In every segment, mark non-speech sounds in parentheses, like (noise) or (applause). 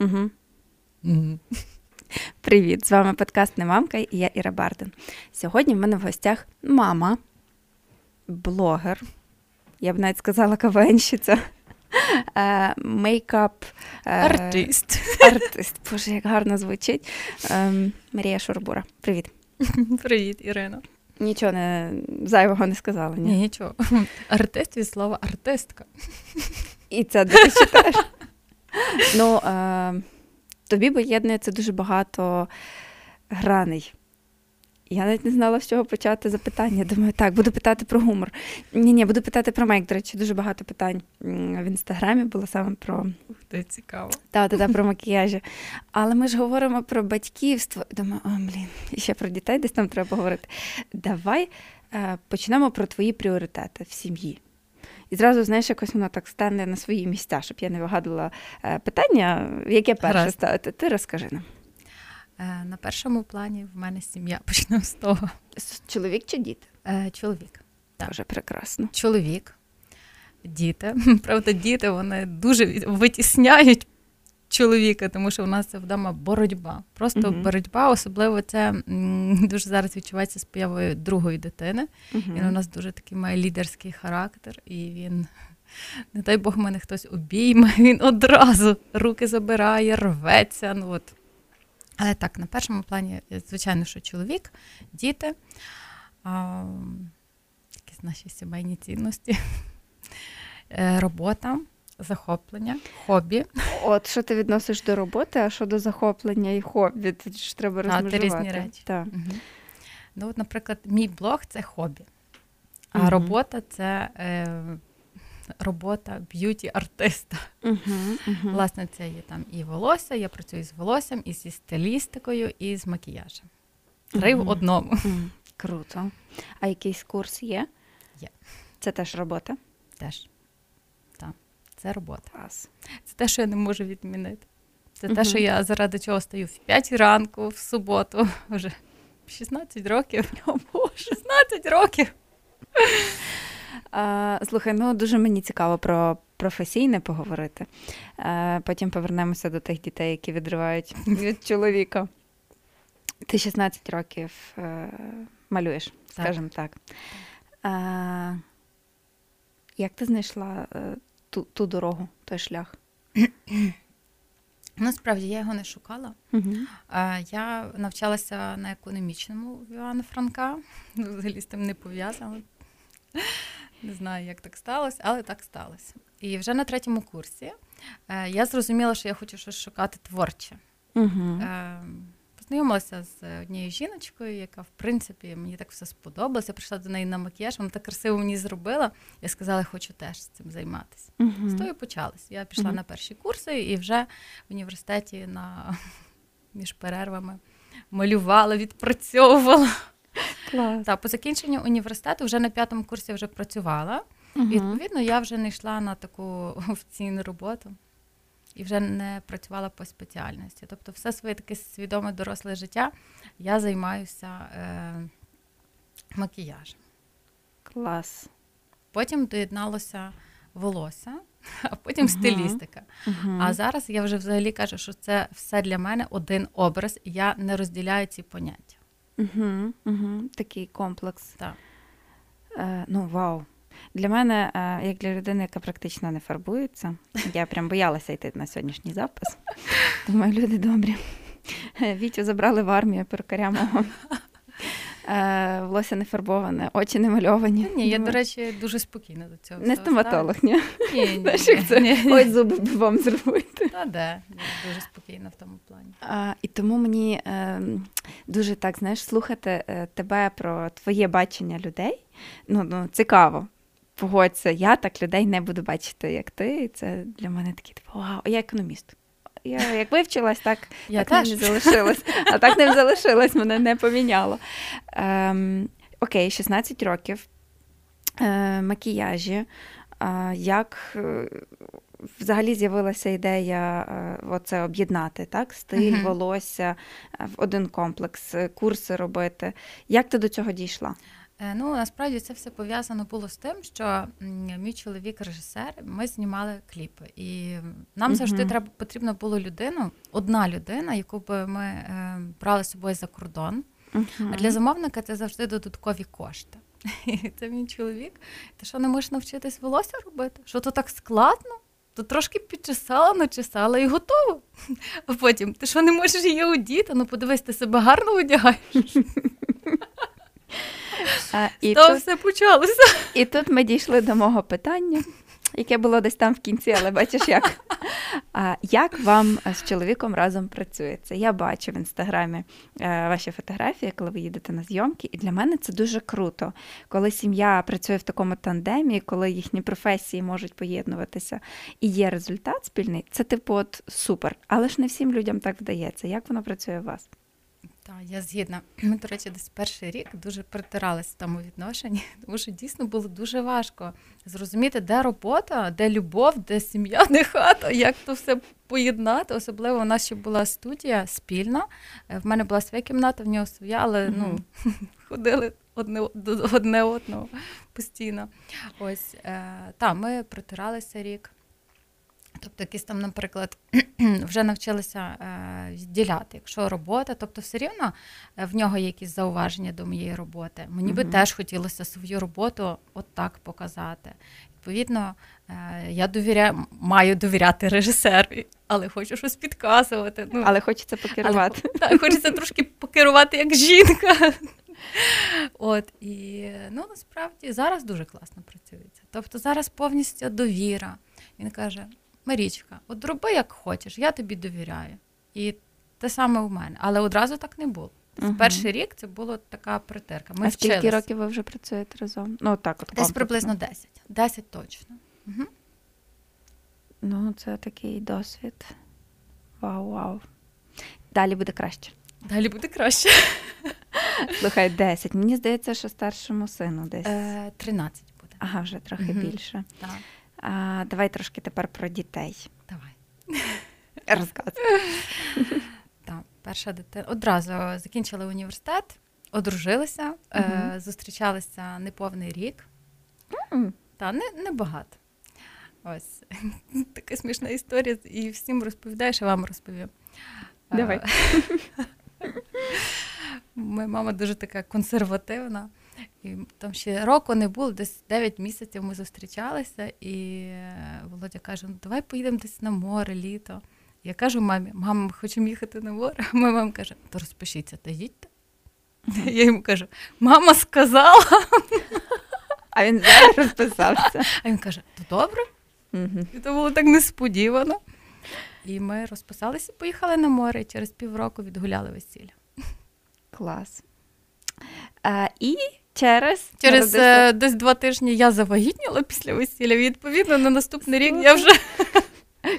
Угу. Угу. Привіт! З вами подкаст Немамка і я Іра Барден. Сьогодні в мене в гостях мама, блогер, я б навіть сказала кавенщиця, е, мейкап е, артист. Артист, Боже, як гарно звучить. Ем, Марія Шурубура. Привіт. Привіт, Ірино. Нічого не зайвого не сказала. Ні, нічого. Артист від слова артистка. І це ти читаєш. Ну, е, тобі поєднується дуже багато граней. Я навіть не знала, з чого почати запитання. Думаю, так, буду питати про гумор. Ні, ні, буду питати про мейк. До речі, дуже багато питань в інстаграмі було саме про Це цікаво. Так, та, та, про макіяжі. Але ми ж говоримо про батьківство. Думаю, о, блін, і ще про дітей десь там треба поговорити. Давай е, почнемо про твої пріоритети в сім'ї. І зразу, знаєш, якось воно так стане на свої місця, щоб я не вигадувала е, питання, яке перше ставити. Ти розкажи нам. Е, на першому плані в мене сім'я почнемо з того. Чоловік чи діти? Е, чоловік. Так. Дуже прекрасно. Чоловік, діти. (laughs) Правда, діти вони дуже витісняють чоловіка, тому що у нас це вдома боротьба. Просто uh боротьба, особливо це дуже зараз відчувається з появою другої дитини. uh Він у нас дуже такий має лідерський характер, і він. Не дай Бог мене хтось обійме, (laughs) він одразу руки забирає, рветься. Ну, от. Але так, на першому плані, звичайно, що чоловік, діти, а, якісь наші сімейні цінності, (laughs) е, робота, захоплення, хобі. От що ти відносиш до роботи, а що до захоплення і хобі? Тут ж треба розмежувати. Це різні речі. Так. Угу. Ну, от, Наприклад, мій блог це хобі, а угу. робота це. Е, робота б'юті-артиста. Uh-huh, uh-huh. Власне, це є там і волосся, я працюю з волоссям, і зі стилістикою, і з макіяжем. Три в одному. Круто. А якийсь курс є? Є. Це теж робота? Теж. Це робота. Клас. Це те, що я не можу відмінити. Це те, що я заради чого стою в 5 ранку, в суботу, (laughs) вже 16 років. (laughs) О, Боже, 16 років. Слухай, ну дуже мені цікаво про професійне поговорити. Потім повернемося до тих дітей, які відривають (laughs) від чоловіка. Ти 16 років е, малюєш, скажімо так. так. Як ти знайшла е, ту, ту дорогу, той шлях? (clears throat) Насправді я його не шукала. Угу. Я навчалася на економічному в Івана Франка, взагалі з тим не пов'язано. Не знаю, як так сталося, але так сталося. І вже на третьому курсі е, я зрозуміла, що я хочу щось шукати творче. Угу. Е, Познайомилася з однією жіночкою, яка, в принципі, мені так все сподобалося. Я прийшла до неї на макіяж, вона так красиво мені зробила. Я сказала, я хочу теж цим займатися. Угу. З того почалось. Я пішла угу. на перші курси і вже в університеті на (laughs) між перервами малювала, відпрацьовувала. Клас. Та, по закінченню університету вже на п'ятому курсі вже працювала. Угу. І відповідно я вже не йшла на таку (laughs) офіційну роботу і вже не працювала по спеціальності. Тобто, все своє таке свідоме доросле життя я займаюся е, макіяжем. Клас. Потім доєдналося волосся, (laughs) а потім uh стилістика. Uh-huh. А зараз я вже взагалі кажу, що це все для мене один образ, і я не розділяю ці поняття. Угу, угу, Такий комплекс. Так. Е, Ну, вау. Для мене, е, як для людини, яка практично не фарбується, я прям боялася йти на сьогоднішній запис. Думаю, люди добрі. Вітю забрали в армію перукаря мого. Е, волосся не фарбоване, очі не мальовані. Ні, я, до речі, дуже спокійна до цього. Не стоматолог, ні? Ні, ні, ні, ні. Ось зуби б вам зробити. Та де, дуже спокійна в тому плані. А, І тому мені е, дуже так, знаєш, слухати тебе про твоє бачення людей. Ну, ну цікаво. Погодься, я так людей не буду бачити, як ти. І це для мене такий типу, вау, я економіст. Я як вивчилась, так (laughs) я так теж. не залишилась. А так не (laughs) залишилась, мене не поміняло. Ем, Окей, 16 років е, макіяжі. Е, як е, взагалі з'явилася ідея е, оце об'єднати так? стиль, uh волосся в один комплекс, курси робити. Як ти до цього дійшла? Е, ну, насправді це все пов'язано було з тим, що мій чоловік режисер, ми знімали кліпи. І нам uh завжди треба потрібно було людину, одна людина, яку би ми е, брали з собою за кордон. Uh-huh. А для замовника це завжди додаткові кошти. (laughs) І Це мій чоловік. Ти що не можеш навчитись волосся робити? Що то так складно? То трошки підчесала, начесала і готово. А потім ти що не можеш її одіти? Ну подивись, ти себе гарно одягаєш. (laughs) А, і То тут, все почалося. І тут ми дійшли до мого питання, яке було десь там в кінці, але бачиш, як А, як вам з чоловіком разом працюється? Я бачу в інстаграмі е, ваші фотографії, коли ви їдете на зйомки, і для мене це дуже круто, коли сім'я працює в такому тандемі, коли їхні професії можуть поєднуватися і є результат спільний. Це типу от супер. Але ж не всім людям так вдається. Як воно працює у вас? Так, я згідна. (clears throat) Ми, до речі, десь перший рік дуже притиралися в тому відношенні, (laughs) тому що дійсно було дуже важко зрозуміти, де робота, де любов, де сім'я, (laughs) де хата, як то все поєднати. Особливо у нас ще була студія спільна. Е, в мене була своя кімната, в нього своя, але ну, (laughs) ходили одне до одне одного постійно. Ось е, та, ми притиралися рік. Тобто, якісь там, наприклад, (clears throat) вже навчилися е, відділяти, якщо робота, тобто все рівно е, в нього є якісь зауваження до моєї роботи. Мені би теж хотілося свою роботу от так показати. Відповідно, е, я довіряю, маю довіряти режисеру, але хочу щось підказувати. Ну, Але хочеться покерувати. Але, так, Хочеться трошки покерувати як жінка. (laughs) От і ну насправді зараз дуже класно працюється. Тобто зараз повністю довіра. Він каже: Марічка, от роби як хочеш, я тобі довіряю. І те саме у мене. Але одразу так не було. Угу. Перший рік це була така притирка. Ми а скільки років ви вже працюєте разом? Ну, так, от Десь приблизно 10. 10 точно. Угу. Ну, це такий досвід. Вау, вау. Далі буде краще. Далі буде краще. (laughs) Слухай, 10. Мені здається, що старшому сину десь. Е, 13 буде. Ага, вже трохи угу. більше. Так. А, Давай трошки тепер про дітей. Давай. (laughs) Розказуй. (laughs) Так, перша дитина одразу закінчили університет, одружилися, угу. е, зустрічалися неповний рік. Mm. Та не, не багато. Ось (laughs) така смішна історія, і всім розповідаю, що вам розповім. Давай. Моя мама дуже така консервативна. І Там ще року не було, десь 9 місяців ми зустрічалися, і е, Володя каже: ну давай поїдемо десь на море літо. Я кажу мамі, мама, ми хочемо їхати на море. А моя мама каже, то розпишіться, та їдьте. Я йому кажу, мама сказала. А він зараз розписався. А він каже, то добре. І то було так несподівано. І ми розписалися, поїхали на море і через півроку відгуляли весілля. Клас. А, І через Через е, десь два тижні я завагітніла після весілля. Відповідно, на наступний рік я вже.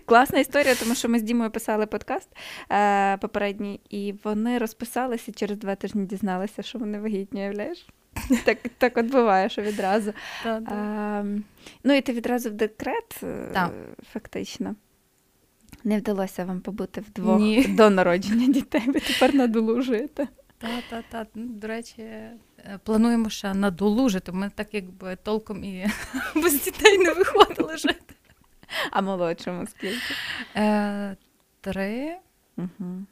Класна історія, тому що ми з Дімою писали подкаст е, попередній, і вони розписалися через два тижні дізналися, що вони вагітні, уявляєш? Так так от буває, що відразу. Да, да. А, ну і ти відразу в декрет, да. фактично. Не вдалося вам побути вдвох Ні. до народження дітей, ви тепер надолужуєте. Так, так, так. До речі, е, плануємо ще надолужити. Ми так якби толком і (laughs) без дітей не виходили жити. А молодшому скільки? Е, Три, угу.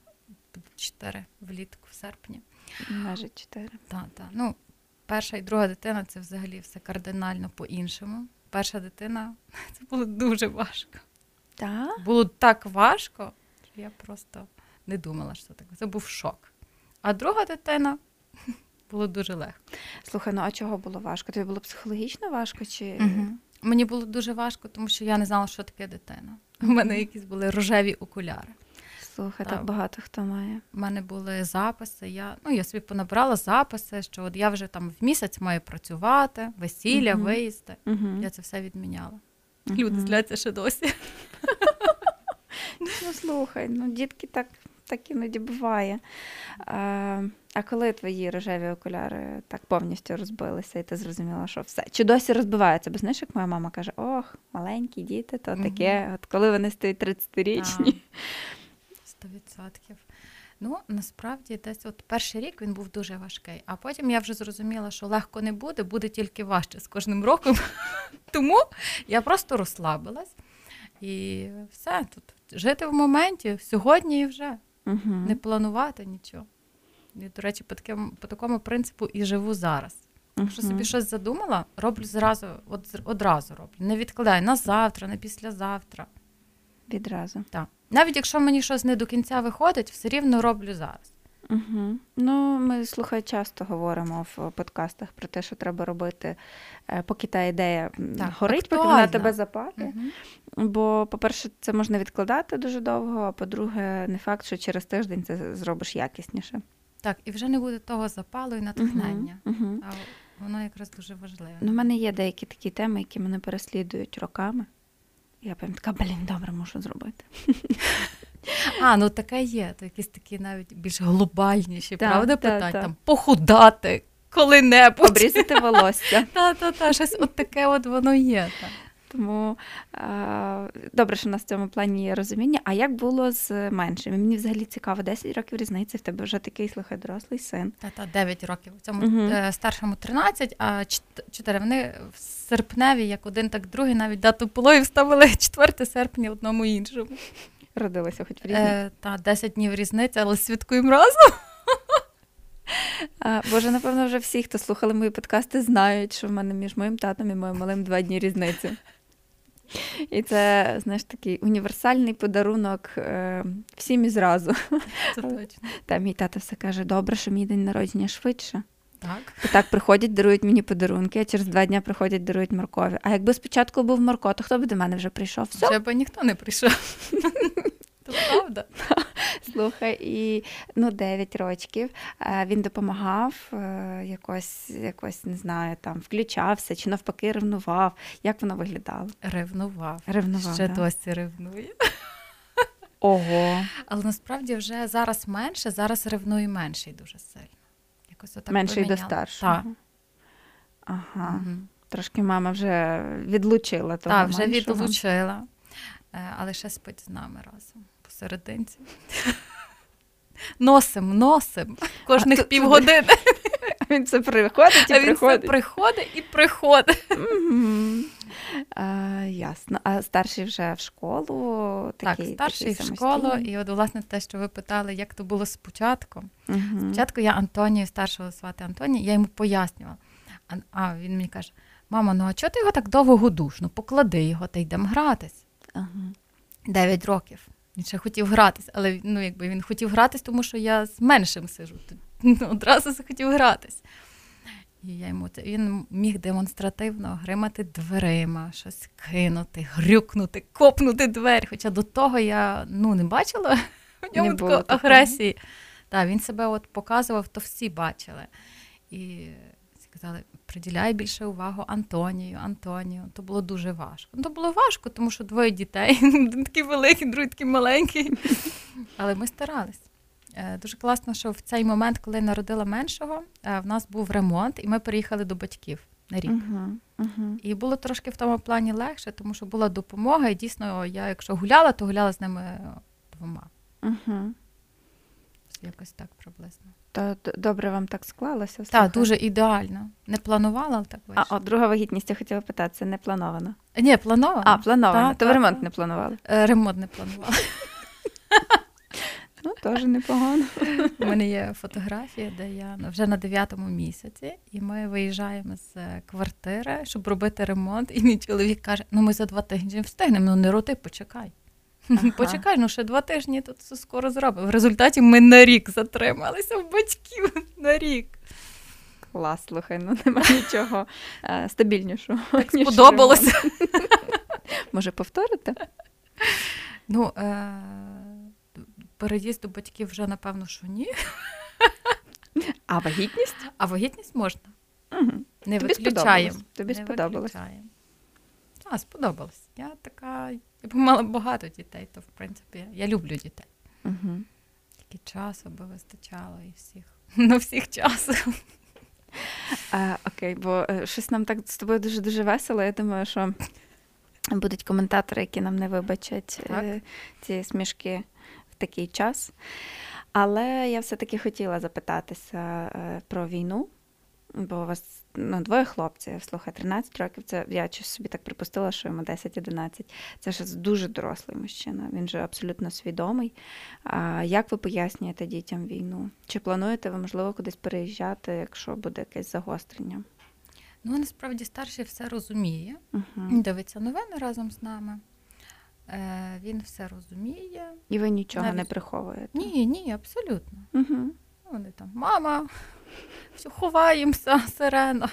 чотири влітку, в серпні. Майже чотири. Так, так. Ну, перша і друга дитина це взагалі все кардинально по-іншому. Перша дитина це було дуже важко. Так? Було так важко, що я просто не думала, що таке. Це був шок. А друга дитина було дуже легко. Слухай, ну а чого було важко? Тобі було психологічно важко? чи... Угу. Мені було дуже важко, тому що я не знала, що таке дитина. У мене якісь були рожеві окуляри. Слухай, так, так багато хто має. У мене були записи. Я ну, я собі понабрала записи, що от я вже там в місяць маю працювати, весілля, uh виїзди. uh Я це все відміняла. Люди зляться ще досі. Ну, слухай, ну дітки так так іноді буває. А а коли твої рожеві окуляри так повністю розбилися, і ти зрозуміла, що все. Чи досі розбиваються? Бо знаєш, як моя мама каже: ох, маленькі діти, то таке, от коли вони стають 30-річні. Сто відсотків. Ну, насправді, десь от перший рік він був дуже важкий, а потім я вже зрозуміла, що легко не буде, буде тільки важче з кожним роком. (laughs) Тому я просто розслабилась і все тут жити в моменті сьогодні і вже Угу. не планувати нічого. І, до речі, по такому, по такому принципу і живу зараз. Якщо собі щось задумала, роблю зразу, от, одразу роблю. Не відкладаю на завтра, на післязавтра. Відразу. Так. Навіть якщо мені щось не до кінця виходить, все рівно роблю зараз. Угу. Ну, ми слухай, часто говоримо в подкастах про те, що треба робити, е, поки та ідея Так, горить, поки актуальна. вона тебе запалює. Угу. Бо, по-перше, це можна відкладати дуже довго, а по-друге, не факт, що через тиждень це зробиш якісніше. Так, і вже не буде того запалу і натхнення. Угу. Угу. А воно якраз дуже важливе. Ну, в мене є деякі такі теми, які мене переслідують роками. Я прям така, блін, добре, мушу зробити. А, ну таке є. То якісь такі навіть більш глобальніші, Так, правда, так, питання. так. Там похудати коли-небудь. Обрізати волосся. (laughs) Та, та, та, щось от таке от воно є. Та. Тому добре, що у нас в цьому плані є розуміння. А як було з меншими? Мені взагалі цікаво, 10 років різниці, в тебе вже такий слухай, дорослий син. Та, та 9 років. У цьому е, старшому 13, а 4. Вони в серпневі, як один, так другий, навіть дату пологів ставили 4 (laughs) серпня одному іншому. Родилися хоч в різні. Е, та 10 днів різниця, але святкуємо разом. А, Боже, напевно, вже всі, хто слухали мої подкасти, знають, що в мене між моїм татом і моїм малим два дні різниці. І це, знаєш, такий універсальний подарунок е, всім і зразу. Це точно. Та мій тато все каже: добре, що мій день народження швидше. Так. І так приходять, дарують мені подарунки, а через два дні приходять, дарують моркові. А якби спочатку був Марко, то хто б до мене вже прийшов? Все, Вже би ніхто не прийшов. То правда. (laughs) слухай, і ну, 9 рочків. Він допомагав, е, якось, якось не знаю, там включався чи навпаки ревнував. Як воно виглядало? Ревнував. Ревнував. Ще да? досі ревнує. Ого. Але насправді вже зараз менше, зараз ревнує менший дуже сильно. Якось отак Менший до старшого. Так. Ага. Угу. Трошки мама вже відлучила того. Так, вже меншого. відлучила, Е, але ще спить з нами разом посерединці. (laughs) Носим, носим кожних А, півгодини. (laughs) Він це приходить і А він це приходить. і приходить. Мгм. А, ясно. А старший вже в школу? Так, Такий, старший в школу, і от власне те, що ви питали, як то було спочатку. Мгм. Спочатку я Антонію, старшого звати Антоній, я йому пояснювала. А, а він мені каже: мама, ну а чого ти його так довго годуш? Ну поклади його та йдемо гратись. Ага. 9 років. Він ще хотів гратись, але ну, якби він хотів гратись, тому що я з меншим сижу. Ну, одразу захотів гратись. І я йому він міг демонстративно гримати дверима, щось кинути, грюкнути, копнути двері. Хоча до того я ну, не бачила (laughs) в ньому такої агресії. Так, він себе от показував, то всі бачили. І сказали, приділяй більше увагу Антонію, Антонію. То було дуже важко. Ну, то було важко, тому що двоє дітей, (laughs) один такий великий, другий такий маленький. (laughs) Але ми старались. Е, Дуже класно, що в цей момент, коли народила меншого, е, в нас був ремонт, і ми переїхали до батьків на рік. Мгм. Мгм. І було трошки в тому плані легше, тому що була допомога, і дійсно, я якщо гуляла, то гуляла з ними двома. Мгм. Якось так приблизно. То добре вам так склалося? Так, дуже ідеально. Не планувала, але так А вийшло. от друга вагітність, я хотіла питати, це не плановано. Ні, плановано. А, плановано. Так, То ви ремонт так. не планували. Е, Ремонт не планувала. (laughs) Ну, теж непогано. У мене є фотографія, де я ну, вже на дев'ятому місяці, і ми виїжджаємо з е, квартири, щоб робити ремонт. І мій чоловік каже: ну ми за два тижні встигнемо, ну не роти, почекай. Ага. (laughs) Почекай, ну ще два тижні тут все скоро зробимо. В результаті ми на рік затрималися в батьків (laughs) на рік. Клас, слухай, ну немає нічого е, стабільнішого. Так ніж сподобалося. ремонт. (laughs) Може, повторити? Ну, е- переїзд до батьків вже напевно, що ні. А вагітність? А вагітність можна. Угу. Не Тобі виключаємо. сподобалось? Тобі Не сподобалось? виключаємо. Так, сподобалось. Я така, я б мала багато дітей, то в принципі я люблю дітей. Угу. Тільки часу би вистачало і всіх. (laughs) На всіх часу. А, окей, бо е, щось нам так з тобою дуже дуже весело. Я думаю, що будуть коментатори, які нам не вибачать Так. е, ці смішки в такий час. Але я все-таки хотіла запитатися е, про війну, бо у вас ну, двоє хлопців, слухай, 13 років. Це я чи собі так припустила, що йому 10-11. Це ж дуже дорослий мужчина. Він же абсолютно свідомий. А як ви пояснюєте дітям війну? Чи плануєте ви, можливо, кудись переїжджати, якщо буде якесь загострення? Ну, насправді старший все розуміє. Угу. Дивиться новини разом з нами. Е, Він все розуміє. І ви нічого не приховуєте? Ні, ні, абсолютно. Угу. Вони там, мама, все, ховаємося, сирена.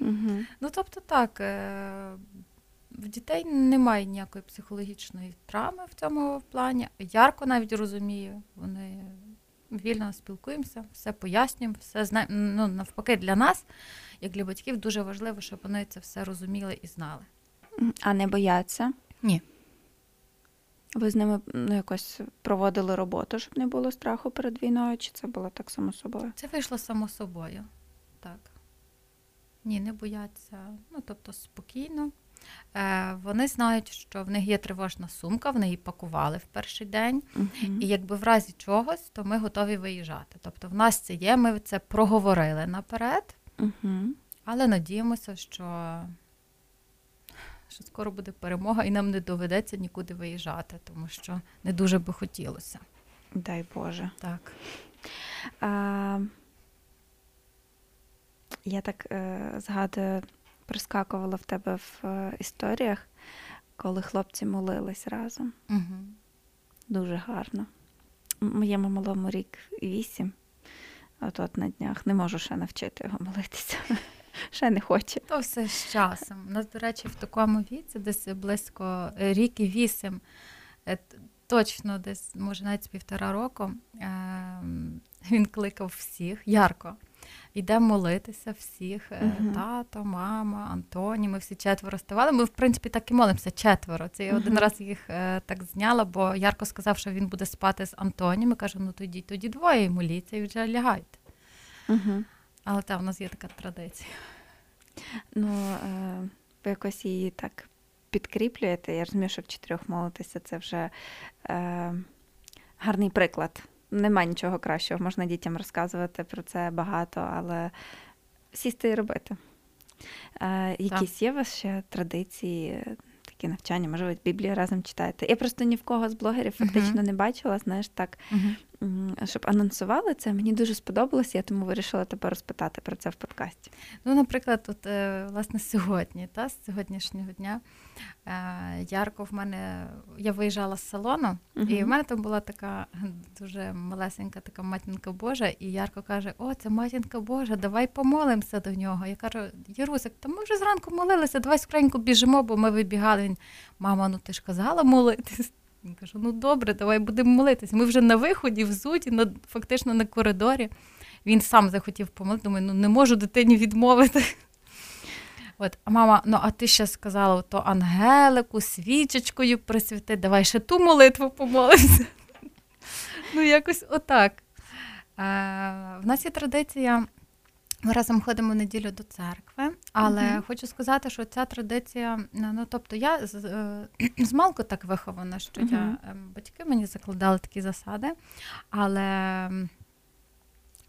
Угу. Ну, тобто так, е, в дітей немає ніякої психологічної травми в цьому плані. Ярко навіть розумію, вони вільно спілкуємося, все пояснюємо, все знаємо. Ну, навпаки, для нас, як для батьків, дуже важливо, щоб вони це все розуміли і знали. А не бояться? Ні. Ви з ними ну, якось проводили роботу, щоб не було страху перед війною, чи це було так само собою? Це вийшло само собою. Так. Ні, не бояться. Ну, тобто спокійно. Е, вони знають, що в них є тривожна сумка, вони її пакували в перший день. Угу. І якби в разі чогось, то ми готові виїжджати. Тобто в нас це є, ми це проговорили наперед, Угу. але надіємося, що, що скоро буде перемога і нам не доведеться нікуди виїжджати, тому що не дуже би хотілося. Дай Боже. Так. А, я так е, згадую, прискакувала в тебе в е, історіях, коли хлопці молились разом. Угу. Дуже гарно. Моєму малому рік вісім. От от на днях не можу ще навчити його молитися. Ще не хоче. То все з часом. У нас, до речі, в такому віці, десь близько рік і вісім, е, точно десь, може, навіть з півтора року, ем, він кликав всіх ярко. Йдемо молитися всіх. Мгм. Тато, мама, Антоні. Ми всі четверо ставали. Ми, в принципі, так і молимося четверо. Це я один раз їх е, так зняла, бо Ярко сказав, що він буде спати з Антоні. Ми кажемо, ну тоді, тоді двоє і моліться і вже лягайте. Угу. Але там у нас є така традиція. Ну, е, ви якось її так підкріплюєте. Я розумію, що в чотирьох молитися це вже е, гарний приклад. Нема нічого кращого. Можна дітям розказувати про це багато, але сісти і робити. Е, якісь є у вас ще традиції, такі навчання, можливо, Біблію разом читаєте? Я просто ні в кого з блогерів фактично не бачила, знаєш, так, м, щоб анонсували це. Мені дуже сподобалось, я тому вирішила тебе розпитати про це в подкасті. Ну, наприклад, от, е, власне, сьогодні, та, з сьогоднішнього дня, е, ярко в мене, я виїжджала з салону, і в мене там була така дуже малесенька така матінка Божа, і Ярко каже: О, це матінка Божа, давай помолимося до нього. Я кажу, Ярусик, та ми вже зранку молилися, давай скоренько біжимо, бо ми вибігали. Він, мама, ну ти ж казала молитись. Я кажу, ну добре, давай будемо молитись. Ми вже на виході, взуті, на, фактично на коридорі. Він сам захотів помолити, думаю, ну не можу дитині відмовити. От, а мама, ну а ти ще сказала, то Ангелику, свічечкою присвяти, давай ще ту молитву помолимося. (laughs) Ну, якось отак. Е, в нас є традиція. Ми разом ходимо в неділю до церкви, але Мгм. хочу сказати, що ця традиція, ну тобто я з, е, (clears throat) з малку так вихована, що mm-hmm. я батьки мені закладали такі засади, але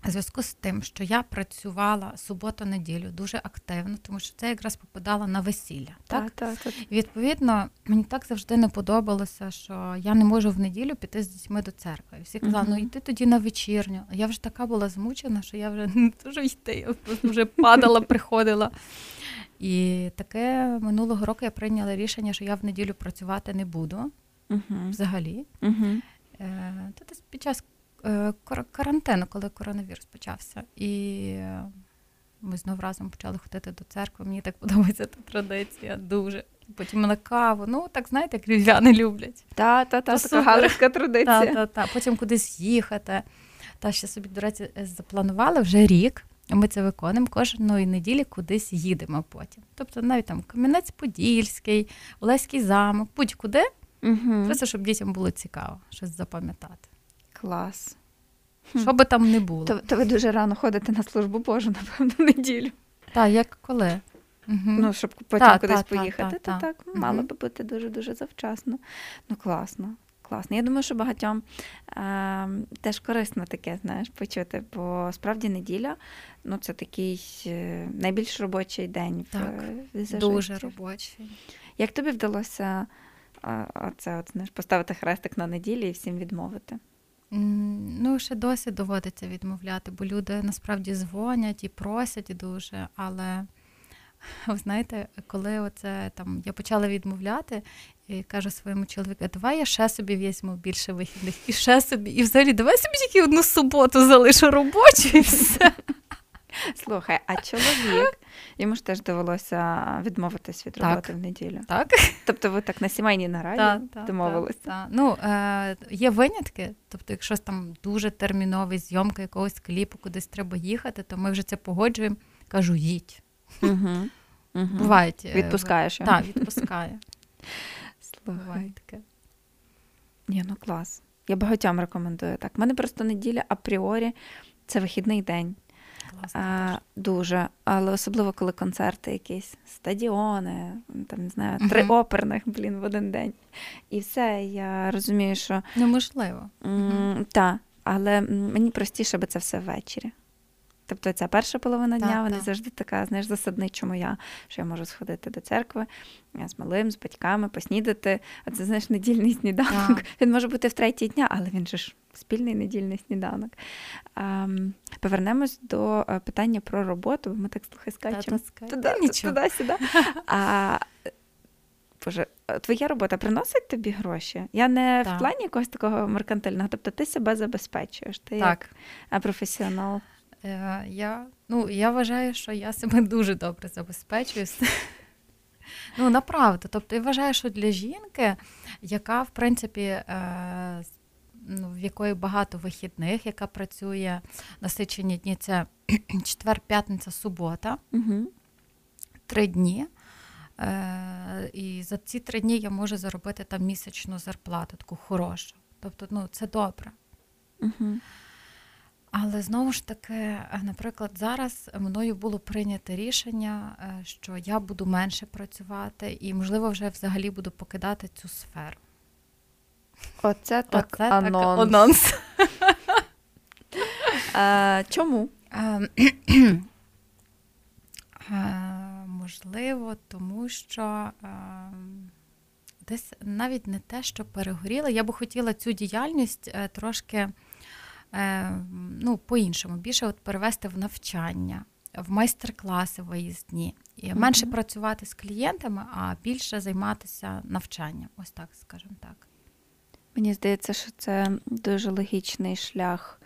в зв'язку з тим, що я працювала суботу-неділю дуже активно, тому що це якраз попадало на весілля. Так? так, так. І, Відповідно, мені так завжди не подобалося, що я не можу в неділю піти з дітьми до церкви. І всі казали, Мгм. ну йди тоді на вечірню. А я вже така була змучена, що я вже (laughs) не дуже йти, я вже падала, приходила. І таке минулого року я прийняла рішення, що я в неділю працювати не буду Угу. взагалі. Угу. Е, десь під час карантину, коли коронавірус почався. І е, ми знов разом почали ходити до церкви. Мені так подобається та традиція дуже. Потім на каву. Ну, так знаєте, як львів'яни люблять. Та, та, та, така галицька Та, та, та. Потім кудись їхати. Та ще собі, до речі, запланували вже рік. Ми це виконуємо кожної неділі кудись їдемо потім. Тобто навіть там Кам'янець-Подільський, Олеський замок, будь-куди, Угу. просто щоб дітям було цікаво щось запам'ятати. Клас. Що би там не було. То, то ви дуже рано ходите на службу Божу, (laughs) напевно, неділю. Так, як коли? Угу. Ну, щоб потім Та, кудись та, поїхати. та, то та. так мало би бути дуже-дуже завчасно. Ну, класно, класно. Я думаю, що багатьом е, теж корисно таке, знаєш, почути, бо справді неділя ну, це такий е, найбільш робочий день так, в за Дуже робочий. Як тобі вдалося оце, от, знаєш, поставити хрестик на неділі і всім відмовити? Ну, ще досі доводиться відмовляти, бо люди насправді дзвонять і просять дуже, але ви знаєте, коли оце там я почала відмовляти і кажу своєму чоловіку, давай я ще собі візьму більше вихідних, і ще собі, і взагалі давай собі тільки одну суботу залишу робочу і все. Слухай, а чоловік йому ж теж довелося відмовитись від роботи так. в неділю. Так. Тобто ви так на сімейній нараді так, домовилися? Так, Ну, е, Є винятки, тобто, якщо там дуже терміновий зйомка якогось кліпу, кудись треба їхати, то ми вже це погоджуємо. Кажу, їдь. Угу. Угу. Бувають. Відпускаєш його? Так, відпускає. Слухай. Буває таке. Ні, ну клас. Я багатьом рекомендую так. У мене просто неділя апріорі це вихідний день. А, Дуже. Але особливо, коли концерти якісь, стадіони, там не знаю, три uh-huh. оперних, блін, в один день. І все, я розумію, що. Неможливо. uh Так, але мені простіше би це все ввечері. Тобто ця перша половина дня, вона завжди така, знаєш, засадничому я, що я можу сходити до церкви з малим, з батьками, поснідати. А це знаєш, недільний сніданок. Так. Він може бути в третій дня, але він же ж спільний недільний сніданок. А, Повернемось до е, питання про роботу. Ми так слухай скачемо туди-сюди. А Боже, твоя робота приносить тобі гроші? Я не так. в плані якогось такого меркантильного, тобто ти себе забезпечуєш, ти так. як професіонал. Е, я ну, я вважаю, що я себе (laughs) дуже добре забезпечую. Ну, направду. Тобто, я вважаю, що для жінки, яка, в принципі, е, в якої багато вихідних, яка працює насичені дні, це (clears throat) четвер, п'ятниця, субота, угу. три дні. Е, І за ці три дні я можу заробити там місячну зарплату, таку хорошу. Тобто, ну, це добре. Угу. Але знову ж таки, е, наприклад, зараз мною було прийнято рішення, е, що я буду менше працювати і, можливо, вже взагалі буду покидати цю сферу. Оце так Оце анонс. Так анонс. (laughs) а, Чому? А, можливо, тому що десь навіть не те, що перегоріла. Я би хотіла цю діяльність е, трошки. Е, ну, по-іншому, більше от перевести в навчання, в майстер-класи виїзні. І менше mm-hmm. працювати з клієнтами, а більше займатися навчанням. Ось так, скажімо так. Мені здається, що це дуже логічний шлях